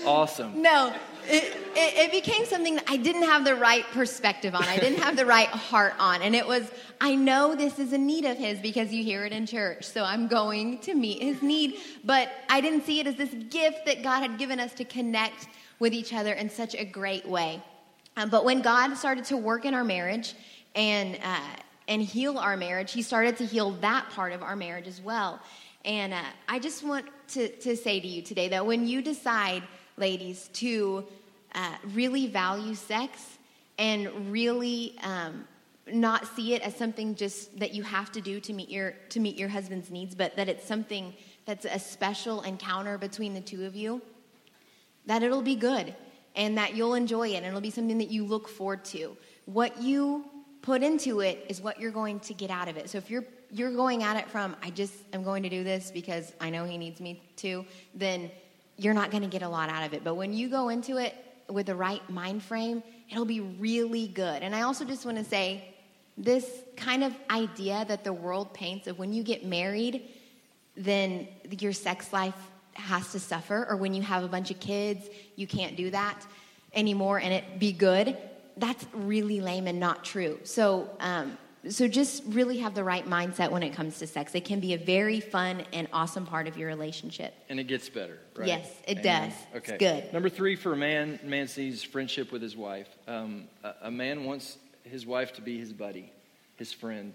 Awesome. No, it, it, it, became something that I didn't have the right perspective on. I didn't have the right heart on. And it was, I know this is a need of his because you hear it in church. So I'm going to meet his need. But I didn't see it as this gift that God had given us to connect with each other in such a great way. Um, but when God started to work in our marriage and, uh, and heal our marriage, he started to heal that part of our marriage as well. And uh, I just want to, to say to you today that when you decide – ladies, to uh, really value sex and really um, not see it as something just that you have to do to meet your to meet your husband's needs, but that it's something that's a special encounter between the two of you. That it'll be good and that you'll enjoy it and it'll be something that you look forward to. What you put into it is what you're going to get out of it. So if you're you're going at it from I just am going to do this because I know he needs me to, then you're not going to get a lot out of it. But when you go into it with the right mind frame, it'll be really good. And I also just want to say this kind of idea that the world paints of when you get married, then your sex life has to suffer, or when you have a bunch of kids, you can't do that anymore and it be good. That's really lame and not true. So, um, so just really have the right mindset when it comes to sex. It can be a very fun and awesome part of your relationship. And it gets better, right? Yes, it Amen. does. Okay. It's good. Number three for a man, man sees friendship with his wife. Um, a, a, man wants his wife to be his buddy, his friend.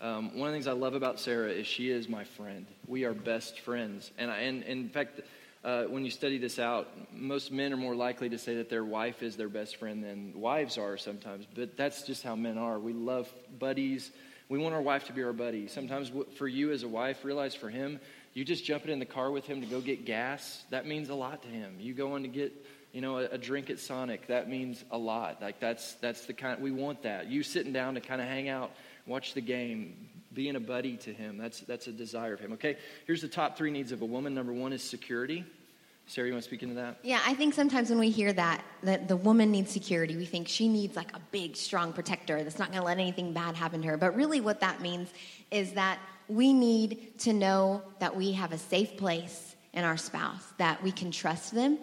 Um, one of the things I love about Sarah is she is my friend. We are best friends. And, I, and, and in fact, uh, when you study this out, most men are more likely to say that their wife is their best friend than wives are sometimes. But that's just how men are. We love buddies. We want our wife to be our buddy. Sometimes for you as a wife, realize for him, you just jumping in the car with him to go get gas, that means a lot to him. You going to get, you know, a, a drink at Sonic, that means a lot. Like that's that's the kind we want that. You sitting down to kind of hang out, watch the game, being a buddy to him. That's, that's a desire of him. Okay, here's the top three needs of a woman. Number one is security. Sarah, you want to speak into that? Yeah, I think sometimes when we hear that, that the woman needs security, we think she needs like a big, strong protector that's not going to let anything bad happen to her. But really, what that means is that we need to know that we have a safe place in our spouse, that we can trust them,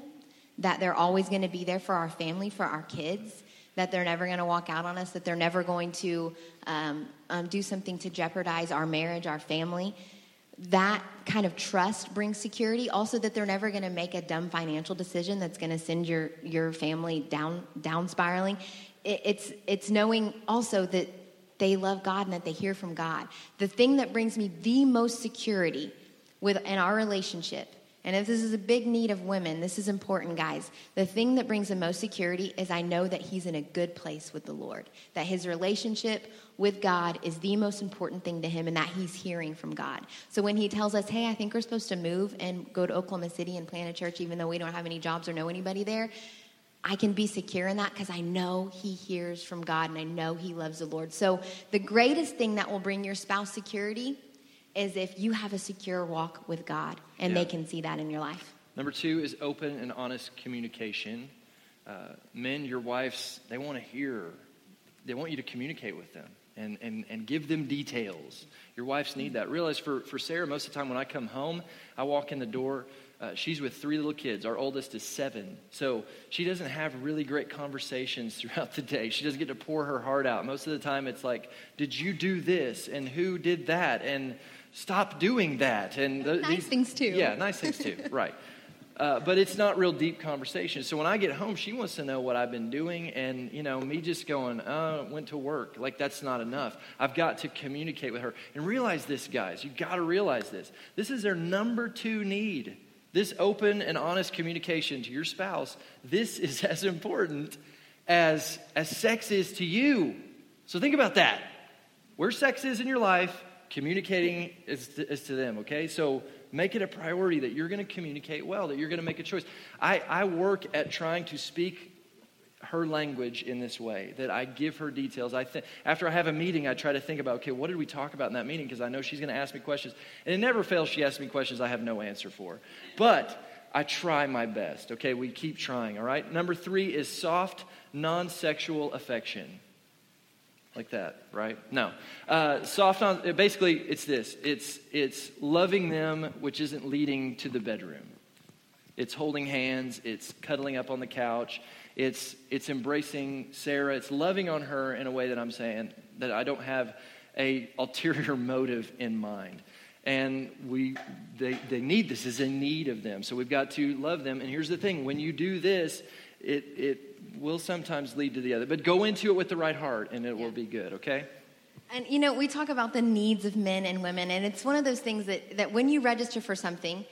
that they're always going to be there for our family, for our kids, that they're never going to walk out on us, that they're never going to um, um, do something to jeopardize our marriage, our family that kind of trust brings security. Also, that they're never going to make a dumb financial decision that's going to send your your family down down spiraling. It, it's it's knowing also that they love God and that they hear from God. The thing that brings me the most security with in our relationship and if this is a big need of women, this is important, guys. The thing that brings the most security is I know that he's in a good place with the Lord, that his relationship with God is the most important thing to him, and that he's hearing from God. So when he tells us, hey, I think we're supposed to move and go to Oklahoma City and plant a church, even though we don't have any jobs or know anybody there, I can be secure in that because I know he hears from God and I know he loves the Lord. So the greatest thing that will bring your spouse security is if you have a secure walk with God and yeah. they can see that in your life. Number two is open and honest communication. Uh, men, your wives, they want to hear, they want you to communicate with them and, and, and give them details. Your wives need that. Realize for, for Sarah, most of the time when I come home, I walk in the door. Uh, she's with three little kids. Our oldest is seven. So she doesn't have really great conversations throughout the day. She doesn't get to pour her heart out. Most of the time, it's like, Did you do this? And who did that? And stop doing that. And the, nice these, things too. Yeah, nice things too. right. Uh, but it's not real deep conversation. So when I get home, she wants to know what I've been doing, and you know, me just going, uh, went to work. Like that's not enough. I've got to communicate with her and realize this, guys. You've got to realize this. This is their number two need. This open and honest communication to your spouse. This is as important as as sex is to you. So think about that. Where sex is in your life, communicating is to, is to them, okay? So make it a priority that you're going to communicate well, that you're going to make a choice. I, I work at trying to speak her language in this way that i give her details. I think after i have a meeting i try to think about okay what did we talk about in that meeting? Because i know she's going to ask me questions. And it never fails she asks me questions i have no answer for. But i try my best okay? We keep trying all right? Number three is soft non-sexual affection like that, right? No. Uh, soft on, basically, it's this it's, it's loving them, which isn't leading to the bedroom. It's holding hands, it's cuddling up on the couch, it's, it's embracing Sarah, it's loving on her in a way that I'm saying that I don't have a ulterior motive in mind. And we, they, they need this, is a need of them. So we've got to love them. And here's the thing when you do this, it, it will sometimes lead to the other. But go into it with the right heart and it yeah. will be good, okay? And you know, we talk about the needs of men and women, and it's one of those things that, that when you register for something,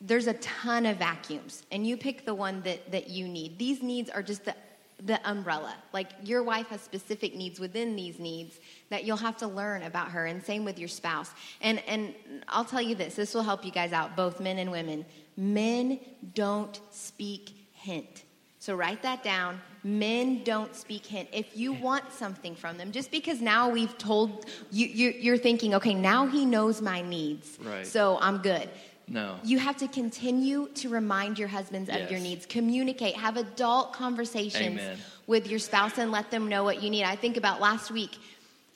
there's a ton of vacuums, and you pick the one that, that you need. These needs are just the, the umbrella. Like your wife has specific needs within these needs that you'll have to learn about her, and same with your spouse. And, and I'll tell you this this will help you guys out, both men and women. Men don't speak hint. So write that down. Men don't speak hint. If you want something from them, just because now we've told you, you are thinking, okay, now he knows my needs, right. so I'm good. No. You have to continue to remind your husbands yes. of your needs. Communicate. Have adult conversations Amen. with your spouse and let them know what you need. I think about last week.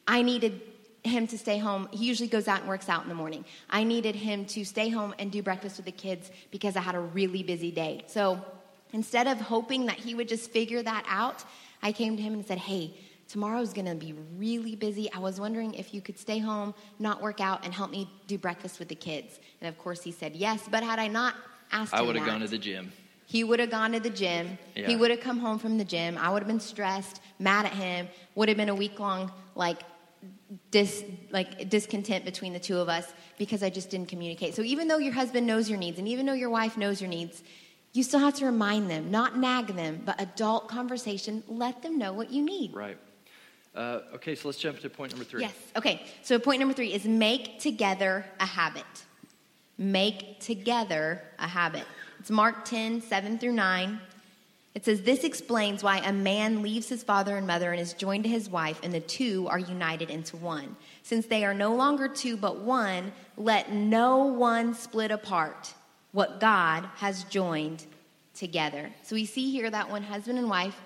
I needed him to stay home. He usually goes out and works out in the morning. I needed him to stay home and do breakfast with the kids because I had a really busy day. So Instead of hoping that he would just figure that out, I came to him and said, Hey, tomorrow's going to be really busy. I was wondering if you could stay home, not work out, and help me do breakfast with the kids. And of course, he said yes. But had I not asked I would have gone to the gym. He would have gone to the gym. Yeah. He would have come home from the gym. I would have been stressed, mad at him. Would have been a week long like dis like discontent between the two of us because I just didn't communicate. So even though your husband knows your needs and even though your wife knows your needs, you still have to remind them, not nag them, but adult conversation. Let them know what you need. Right. Uh, okay, so let's jump to point number three. Yes. Okay. So point number three is make together a habit. Make together a habit. It's Mark 10, 7 through 9. It says, This explains why a man leaves his father and mother and is joined to his wife, and the two are united into one. Since they are no longer two but one, let no one split apart what God has joined together. So we see here that when husband and wife,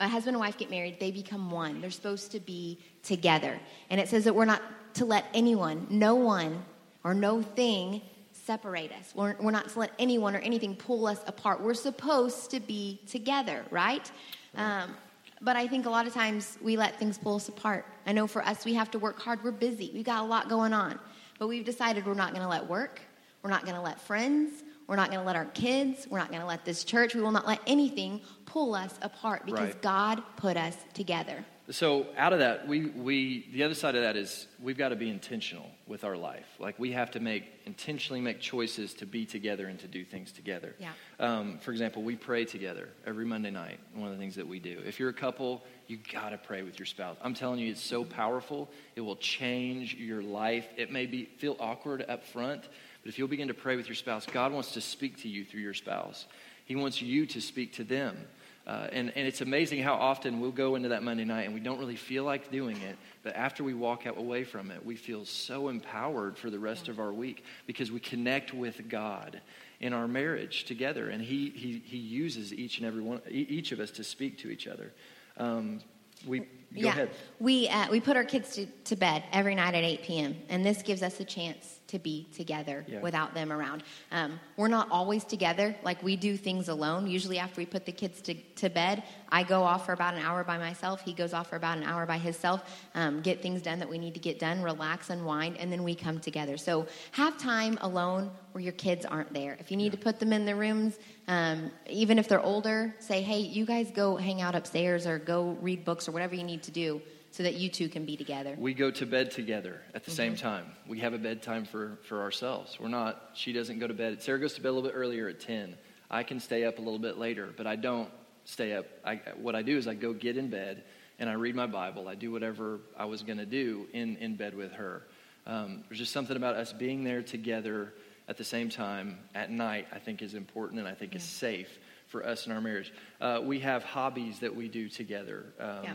a husband and wife get married, they become one. They're supposed to be together. And it says that we're not to let anyone, no one, or no thing separate us. We're, we're not to let anyone or anything pull us apart. We're supposed to be together, right? Um, but I think a lot of times we let things pull us apart. I know for us, we have to work hard. We're busy. We've got a lot going on. But we've decided we're not going to let work, we're not going to let friends, we're not going to let our kids, we're not going to let this church, we will not let anything pull us apart because Right. God put us together. So out of that, we, we the other side of that is we've got to be intentional with our life. Like we have to make intentionally make choices to be together and to do things together. Yeah. Um, for example, we pray together every Monday night. One of the things that we do. If you're a couple, you got to pray with your spouse. I'm telling you, it's so powerful. It will change your life. It may be feel awkward up front, but if you'll begin to pray with your spouse, God wants to speak to you through your spouse. He wants you to speak to them. Uh, and, and it's amazing how often we'll go into that Monday night and we don't really feel like doing it, but after we walk out away from it, we feel so empowered for the rest of our week because we connect with God in our marriage together, and He, he, he uses each and every one, each of us to speak to each other. Um, we go yeah. ahead. We, uh, we put our kids to, to bed every night at 8 p.m., and this gives us a chance to be together Yeah. without them around. Um, we're not always together. Like, we do things alone. Usually, after we put the kids to, to bed, I go off for about an hour by myself. He goes off for about an hour by himself, um, get things done that we need to get done, relax, unwind, and then we come together. So, have time alone where your kids aren't there. If you need to put them in the rooms, um, even if they're older, say, hey, you guys go hang out upstairs or go read books or whatever you need to do so that you two can be together. We go to bed together at the same Mm-hmm. time. We have a bedtime for, for ourselves. We're not, she doesn't go to bed. Sarah goes to bed a little bit earlier at 10. I can stay up a little bit later, but I don't stay up. I, what I do is I go get in bed and I read my Bible. I do whatever I was going to do in, in bed with her. Um, there's just something about us being there together at the same time at night, I think is important and I think is safe for us in our marriage. Uh, we have hobbies that we do together. Um, Yeah.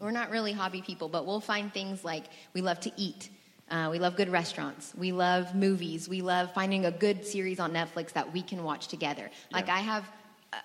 We're not really hobby people, but we'll find things like we love to eat. Uh, we love good restaurants. We love movies. We love finding a good series on Netflix that we can watch together. Like I have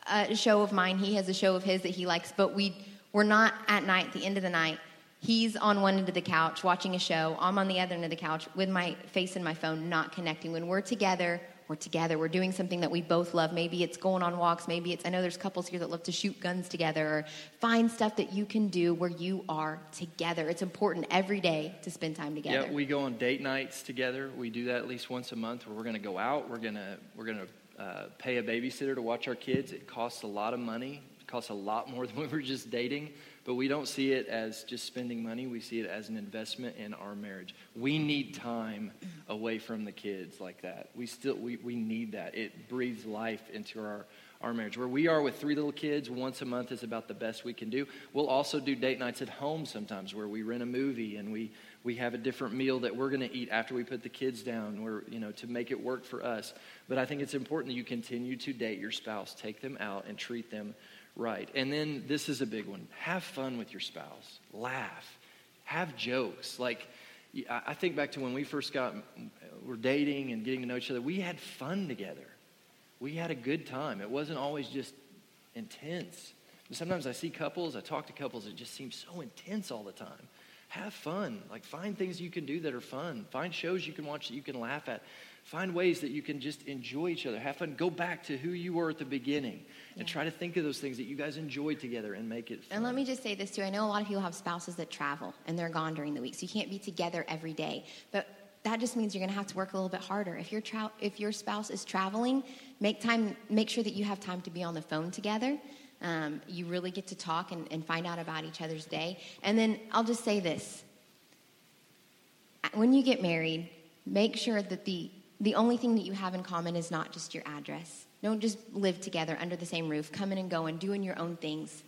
a, a show of mine. He has a show of his that he likes, but we we're not at night. The end of the night, he's on one end of the couch watching a show. I'm on the other end of the couch with my face in my phone, not connecting. When we're together, we're together. We're doing something that we both love. Maybe it's going on walks. Maybe it's, I know there's couples here that love to shoot guns together or find stuff that you can do where you are together. It's important every day to spend time together. Yeah, we go on date nights together. We do that at least once a month where we're going to go out. We're going to we're going to uh, pay a babysitter to watch our kids. It costs a lot of money. It costs a lot more than when we were just dating. But we don't see it as just spending money. We see it as an investment in our marriage. We need time away from the kids like that. We still we, we need that. It breathes life into our our marriage. Where we are with three little kids, once a month is about the best we can do. We'll also do date nights at home sometimes where we rent a movie and we, we have a different meal that we're going to eat after we put the kids down or, you know, to make it work for us. But I think it's important that you continue to date your spouse, take them out and treat them right. And then this is a big one. Have fun with your spouse. Laugh. Have jokes. Like, I think back to when we first got, we were dating and getting to know each other, we had fun together we had a good time. It wasn't always just intense. Sometimes I see couples, I talk to couples, it just seems so intense all the time. Have fun. Like, find things you can do that are fun. Find shows you can watch that you can laugh at. Find ways that you can just enjoy each other. Have fun. Go back to who you were at the beginning and try to think of those things that you guys enjoyed together and make it fun. And let me just say this too. I know a lot of people have spouses that travel and they're gone during the week, so you can't be together every day. But that just means you're going to have to work a little bit harder. If your tra- if your spouse is traveling, make time. Make sure that you have time to be on the phone together. Um, you really get to talk and, and find out about each other's day. And then I'll just say this: when you get married, make sure that the the only thing that you have in common is not just your address. Don't just live together under the same roof, coming and going, doing your own things.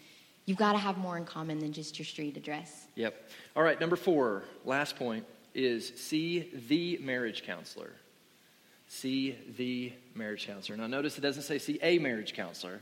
You've got to have more in common than just your street address. Yep. All right, number four, last point is see the marriage counselor. See the marriage counselor. Now, notice it doesn't say see a marriage counselor,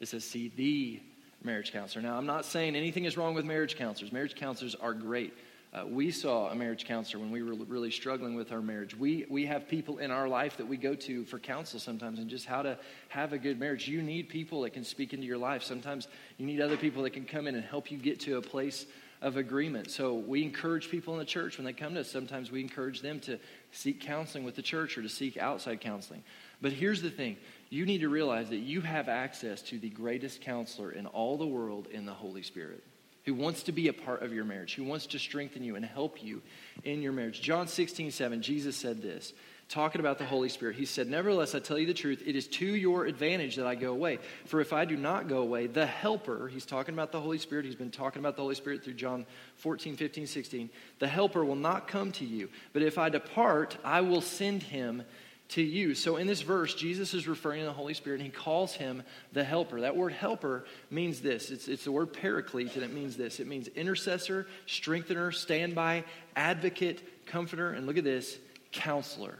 it says see the marriage counselor. Now, I'm not saying anything is wrong with marriage counselors. Marriage counselors are great. Uh, we saw a marriage counselor when we were really struggling with our marriage. We, we have people in our life that we go to for counsel sometimes and just how to have a good marriage. You need people that can speak into your life. Sometimes you need other people that can come in and help you get to a place of agreement. So we encourage people in the church when they come to us. Sometimes we encourage them to seek counseling with the church or to seek outside counseling. But here's the thing you need to realize that you have access to the greatest counselor in all the world in the Holy Spirit who wants to be a part of your marriage, who wants to strengthen you and help you in your marriage. John 16, 7, Jesus said this, talking about the Holy Spirit. He said, Nevertheless, I tell you the truth, it is to your advantage that I go away. For if I do not go away, the Helper, he's talking about the Holy Spirit, he's been talking about the Holy Spirit through John 14, 15, 16, the Helper will not come to you. But if I depart, I will send him to you. So in this verse, Jesus is referring to the Holy Spirit and he calls him the helper. That word helper means this it's, it's the word paraclete, and it means this it means intercessor, strengthener, standby, advocate, comforter, and look at this counselor.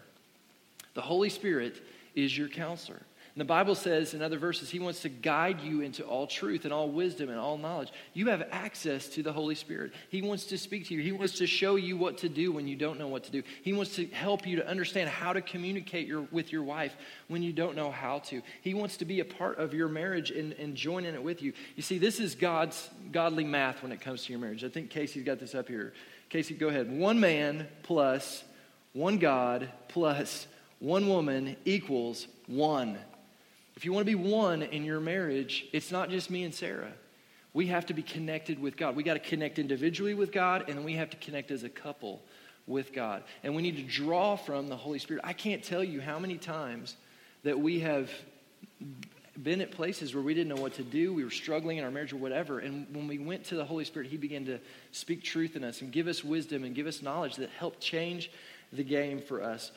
The Holy Spirit is your counselor. And the Bible says in other verses, He wants to guide you into all truth and all wisdom and all knowledge. You have access to the Holy Spirit. He wants to speak to you. He wants to show you what to do when you don't know what to do. He wants to help you to understand how to communicate your, with your wife when you don't know how to. He wants to be a part of your marriage and, and join in it with you. You see, this is God's godly math when it comes to your marriage. I think Casey's got this up here. Casey, go ahead. One man plus one God plus one woman equals one. If you want to be one in your marriage, it's not just me and Sarah. We have to be connected with God. We got to connect individually with God, and then we have to connect as a couple with God. And we need to draw from the Holy Spirit. I can't tell you how many times that we have been at places where we didn't know what to do. We were struggling in our marriage or whatever. And when we went to the Holy Spirit, He began to speak truth in us and give us wisdom and give us knowledge that helped change the game for us.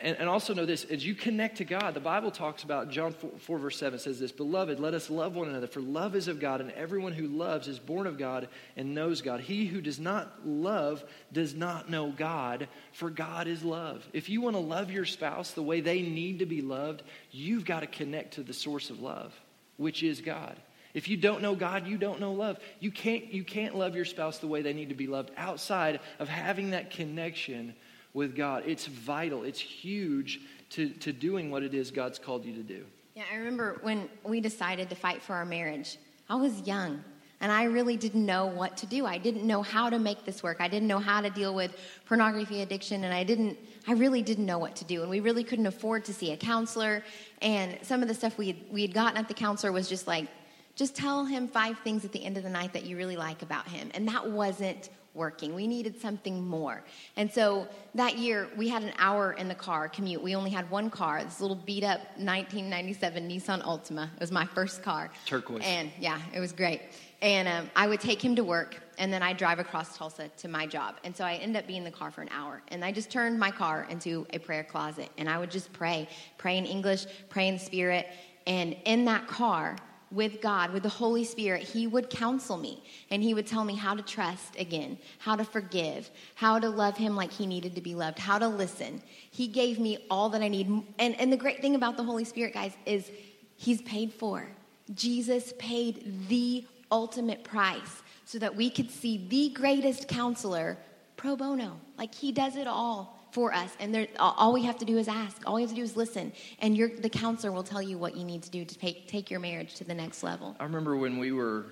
And, and, also know this as you connect to God, the Bible talks about, John 4, 4, verse 7 says this Beloved, let us love one another, for love is of God, and everyone who loves is born of God and knows God. He who does not love does not know God, for God is love. If you want to love your spouse the way they need to be loved, you've got to connect to the source of love, which is God. If you don't know God, you don't know love. You can't, you can't love your spouse the way they need to be loved outside of having that connection with God. It's vital, it's huge to, to doing what it is God's called you to do. Yeah, I remember when we decided to fight for our marriage, I was young. And I really didn't know what to do. I didn't know how to make this work. I didn't know how to deal with pornography addiction, and I didn't. I really didn't know what to do. And we really couldn't afford to see a counselor. And some of the stuff we we had gotten at the counselor was just like, just tell him five things at the end of the night that you really like about him. And that wasn't working. We needed something more. And so that year, we had an hour in the car commute. We only had one car, this little beat up 1997 Nissan Altima. It was my first car. Turquoise. And yeah, it was great. And um, I would take him to work, and then I'd drive across Tulsa to my job. And so I ended up being in the car for an hour. And I just turned my car into a prayer closet, and I would just pray, pray in English, pray in spirit. And in that car, with God, with the Holy Spirit, He would counsel me and He would tell me how to trust again, how to forgive, how to love Him like He needed to be loved, how to listen. He gave me all that I need. And, and the great thing about the Holy Spirit, guys, is He's paid for. Jesus paid the ultimate price so that we could see the greatest counselor pro bono. Like He does it all for us. And there, all we have to do is ask. All we have to do is listen. And the counselor will tell you what you need to do to take, take your marriage to the next level. I remember when we were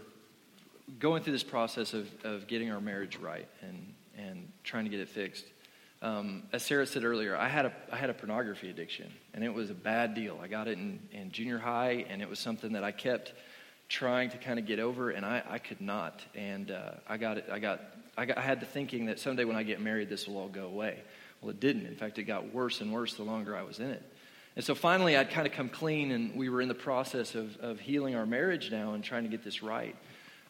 going through this process of, of getting our marriage right and, and trying to get it fixed. Um, as Sarah said earlier, I had, a, I had a pornography addiction, and it was a bad deal. I got it in, in junior high, and it was something that I kept trying to kind of get over, and I, I could not. And uh, I got it. I got, I got. I had the thinking that someday when I get married, this will all go away. Well, it didn't. In fact, it got worse and worse the longer I was in it. And so finally, I'd kind of come clean, and we were in the process of, of healing our marriage now and trying to get this right.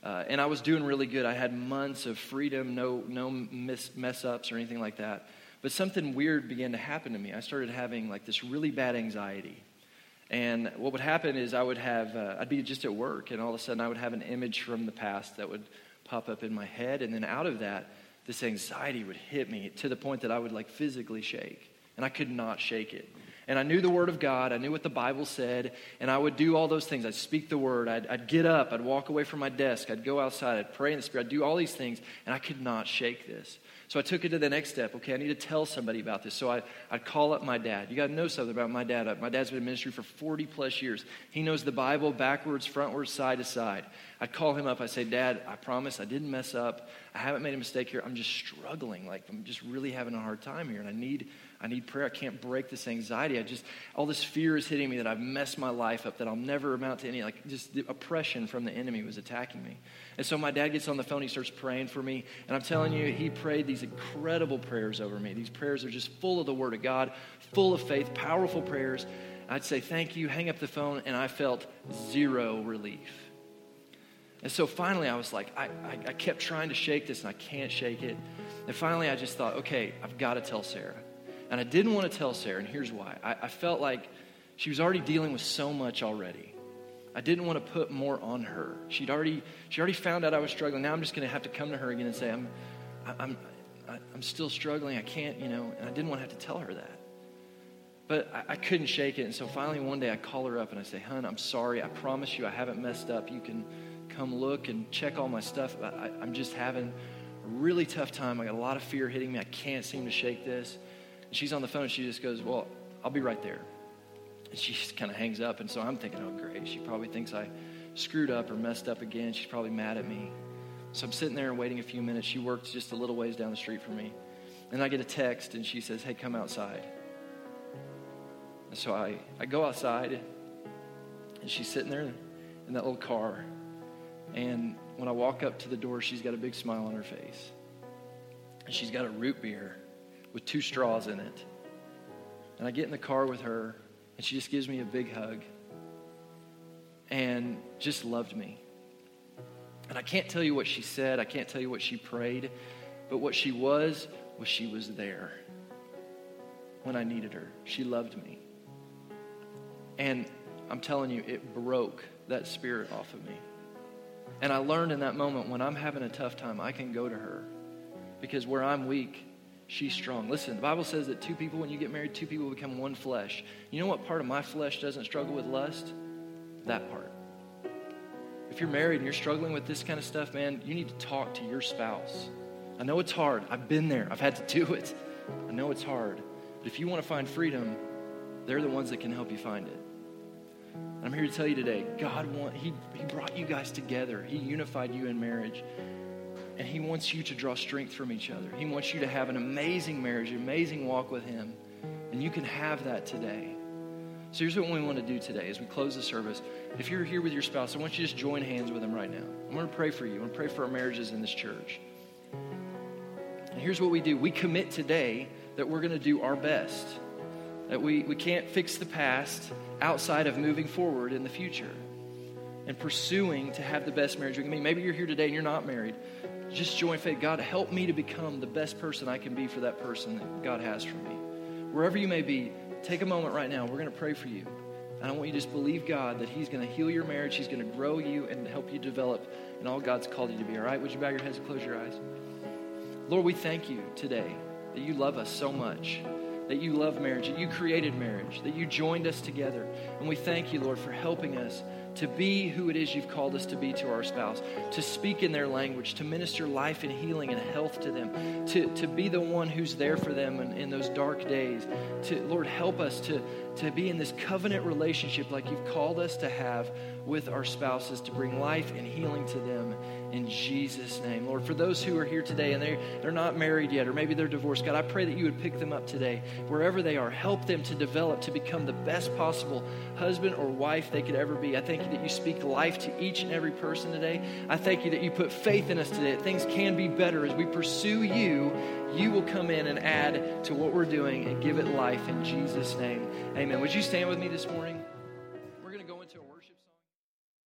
Uh, and I was doing really good. I had months of freedom, no, no miss, mess ups or anything like that. But something weird began to happen to me. I started having like this really bad anxiety. And what would happen is I would have, uh, I'd be just at work, and all of a sudden I would have an image from the past that would pop up in my head. And then out of that, this anxiety would hit me to the point that I would like physically shake. And I could not shake it. And I knew the Word of God. I knew what the Bible said. And I would do all those things. I'd speak the Word. I'd, I'd, get up. I'd walk away from my desk. I'd go outside. I'd pray in the Spirit. I'd do all these things. And I could not shake this. So I took it to the next step. Okay, I need to tell somebody about this. So I, I'd call up my dad. You got to know something about my dad. My dad's been in ministry for 40 plus years. He knows the Bible backwards, frontwards, side to side. I'd call him up. I say, Dad, I promise I didn't mess up. I haven't made a mistake here. I'm just struggling. Like, I'm just really having a hard time here. And I need I need prayer. I can't break this anxiety. I just, all this fear is hitting me that I've messed my life up, that I'll never amount to any, like just the oppression from the enemy was attacking me. And so my dad gets on the phone, he starts praying for me. And I'm telling you, he prayed these incredible prayers over me. These prayers are just full of the Word of God, full of faith, powerful prayers. I'd say, thank you, hang up the phone, and I felt zero relief. And so finally, I was like, I, I, I kept trying to shake this, and I can't shake it. And finally, I just thought, okay, I've got to tell Sarah. And I didn't want to tell Sarah, and here's why. I, I felt like she was already dealing with so much already. I didn't want to put more on her. She'd already, she already found out I was struggling. Now I'm just going to have to come to her again and say, I'm, I'm, I'm still struggling. I can't, you know, and I didn't want to have to tell her that. But I, I couldn't shake it. And so finally one day I call her up and I say, Hun, I'm sorry. I promise you I haven't messed up. You can come look and check all my stuff. I, I'm just having a really tough time. I got a lot of fear hitting me. I can't seem to shake this And she's on the phone she just goes, Well, I'll be right there. And she just kind of hangs up. And so I'm thinking, Oh, great. She probably thinks I screwed up or messed up again. She's probably mad at me. So I'm sitting there and waiting a few minutes. She works just a little ways down the street from me. And I get a text and she says, Hey, come outside. And so I, I go outside and she's sitting there in that little car. And when I walk up to the door, she's got a big smile on her face. And she's got a root beer with two straws in it. And I get in the car with her, and she just gives me a big hug and just loved me. And I can't tell you what she said, I can't tell you what she prayed, but what she was, was she was there when I needed her. She loved me. And I'm telling you, it broke that spirit off of me. And I learned in that moment when I'm having a tough time, I can go to her. Because where I'm weak, she's strong. Listen, the Bible says that two people, when you get married, two people become one flesh. You know what part of my flesh doesn't struggle with lust? That part. If you're married and you're struggling with this kind of stuff, man, you need to talk to your spouse. I know it's hard. I've been there. I've had to do it. I know it's hard. But if you want to find freedom, they're the ones that can help you find it. I'm here to tell you today, God want, he, he brought you guys together. He unified you in marriage. And He wants you to draw strength from each other. He wants you to have an amazing marriage, an amazing walk with Him. And you can have that today. So here's what we want to do today as we close the service. If you're here with your spouse, I want you to just join hands with them right now. I'm going to pray for you. I'm going to pray for our marriages in this church. And here's what we do we commit today that we're going to do our best, that we, we can't fix the past outside of moving forward in the future and pursuing to have the best marriage we can be. Maybe you're here today and you're not married just join faith. God, help me to become the best person I can be for that person that God has for me. Wherever you may be, take a moment right now. We're going to pray for you. And I want you to just believe God that He's going to heal your marriage, He's going to grow you and help you develop in all God's called you to be. All right? Would you bow your heads and close your eyes? Lord, we thank you today that you love us so much, that you love marriage, that you created marriage, that you joined us together. And we thank you, Lord, for helping us to be who it is you've called us to be to our spouse, to speak in their language, to minister life and healing and health to them, to, to be the one who's there for them in, in those dark days. To, Lord, help us to, to be in this covenant relationship like you've called us to have with our spouses, to bring life and healing to them in Jesus' name. Lord, for those who are here today and they, they're not married yet, or maybe they're divorced, God, I pray that you would pick them up today, wherever they are. Help them to develop, to become the best possible husband or wife they could ever be. I thank you that you speak life to each and every person today. I thank you that you put faith in us today, that things can be better as we pursue you. You will come in and add to what we're doing and give it life in Jesus' name. Amen. Would you stand with me this morning?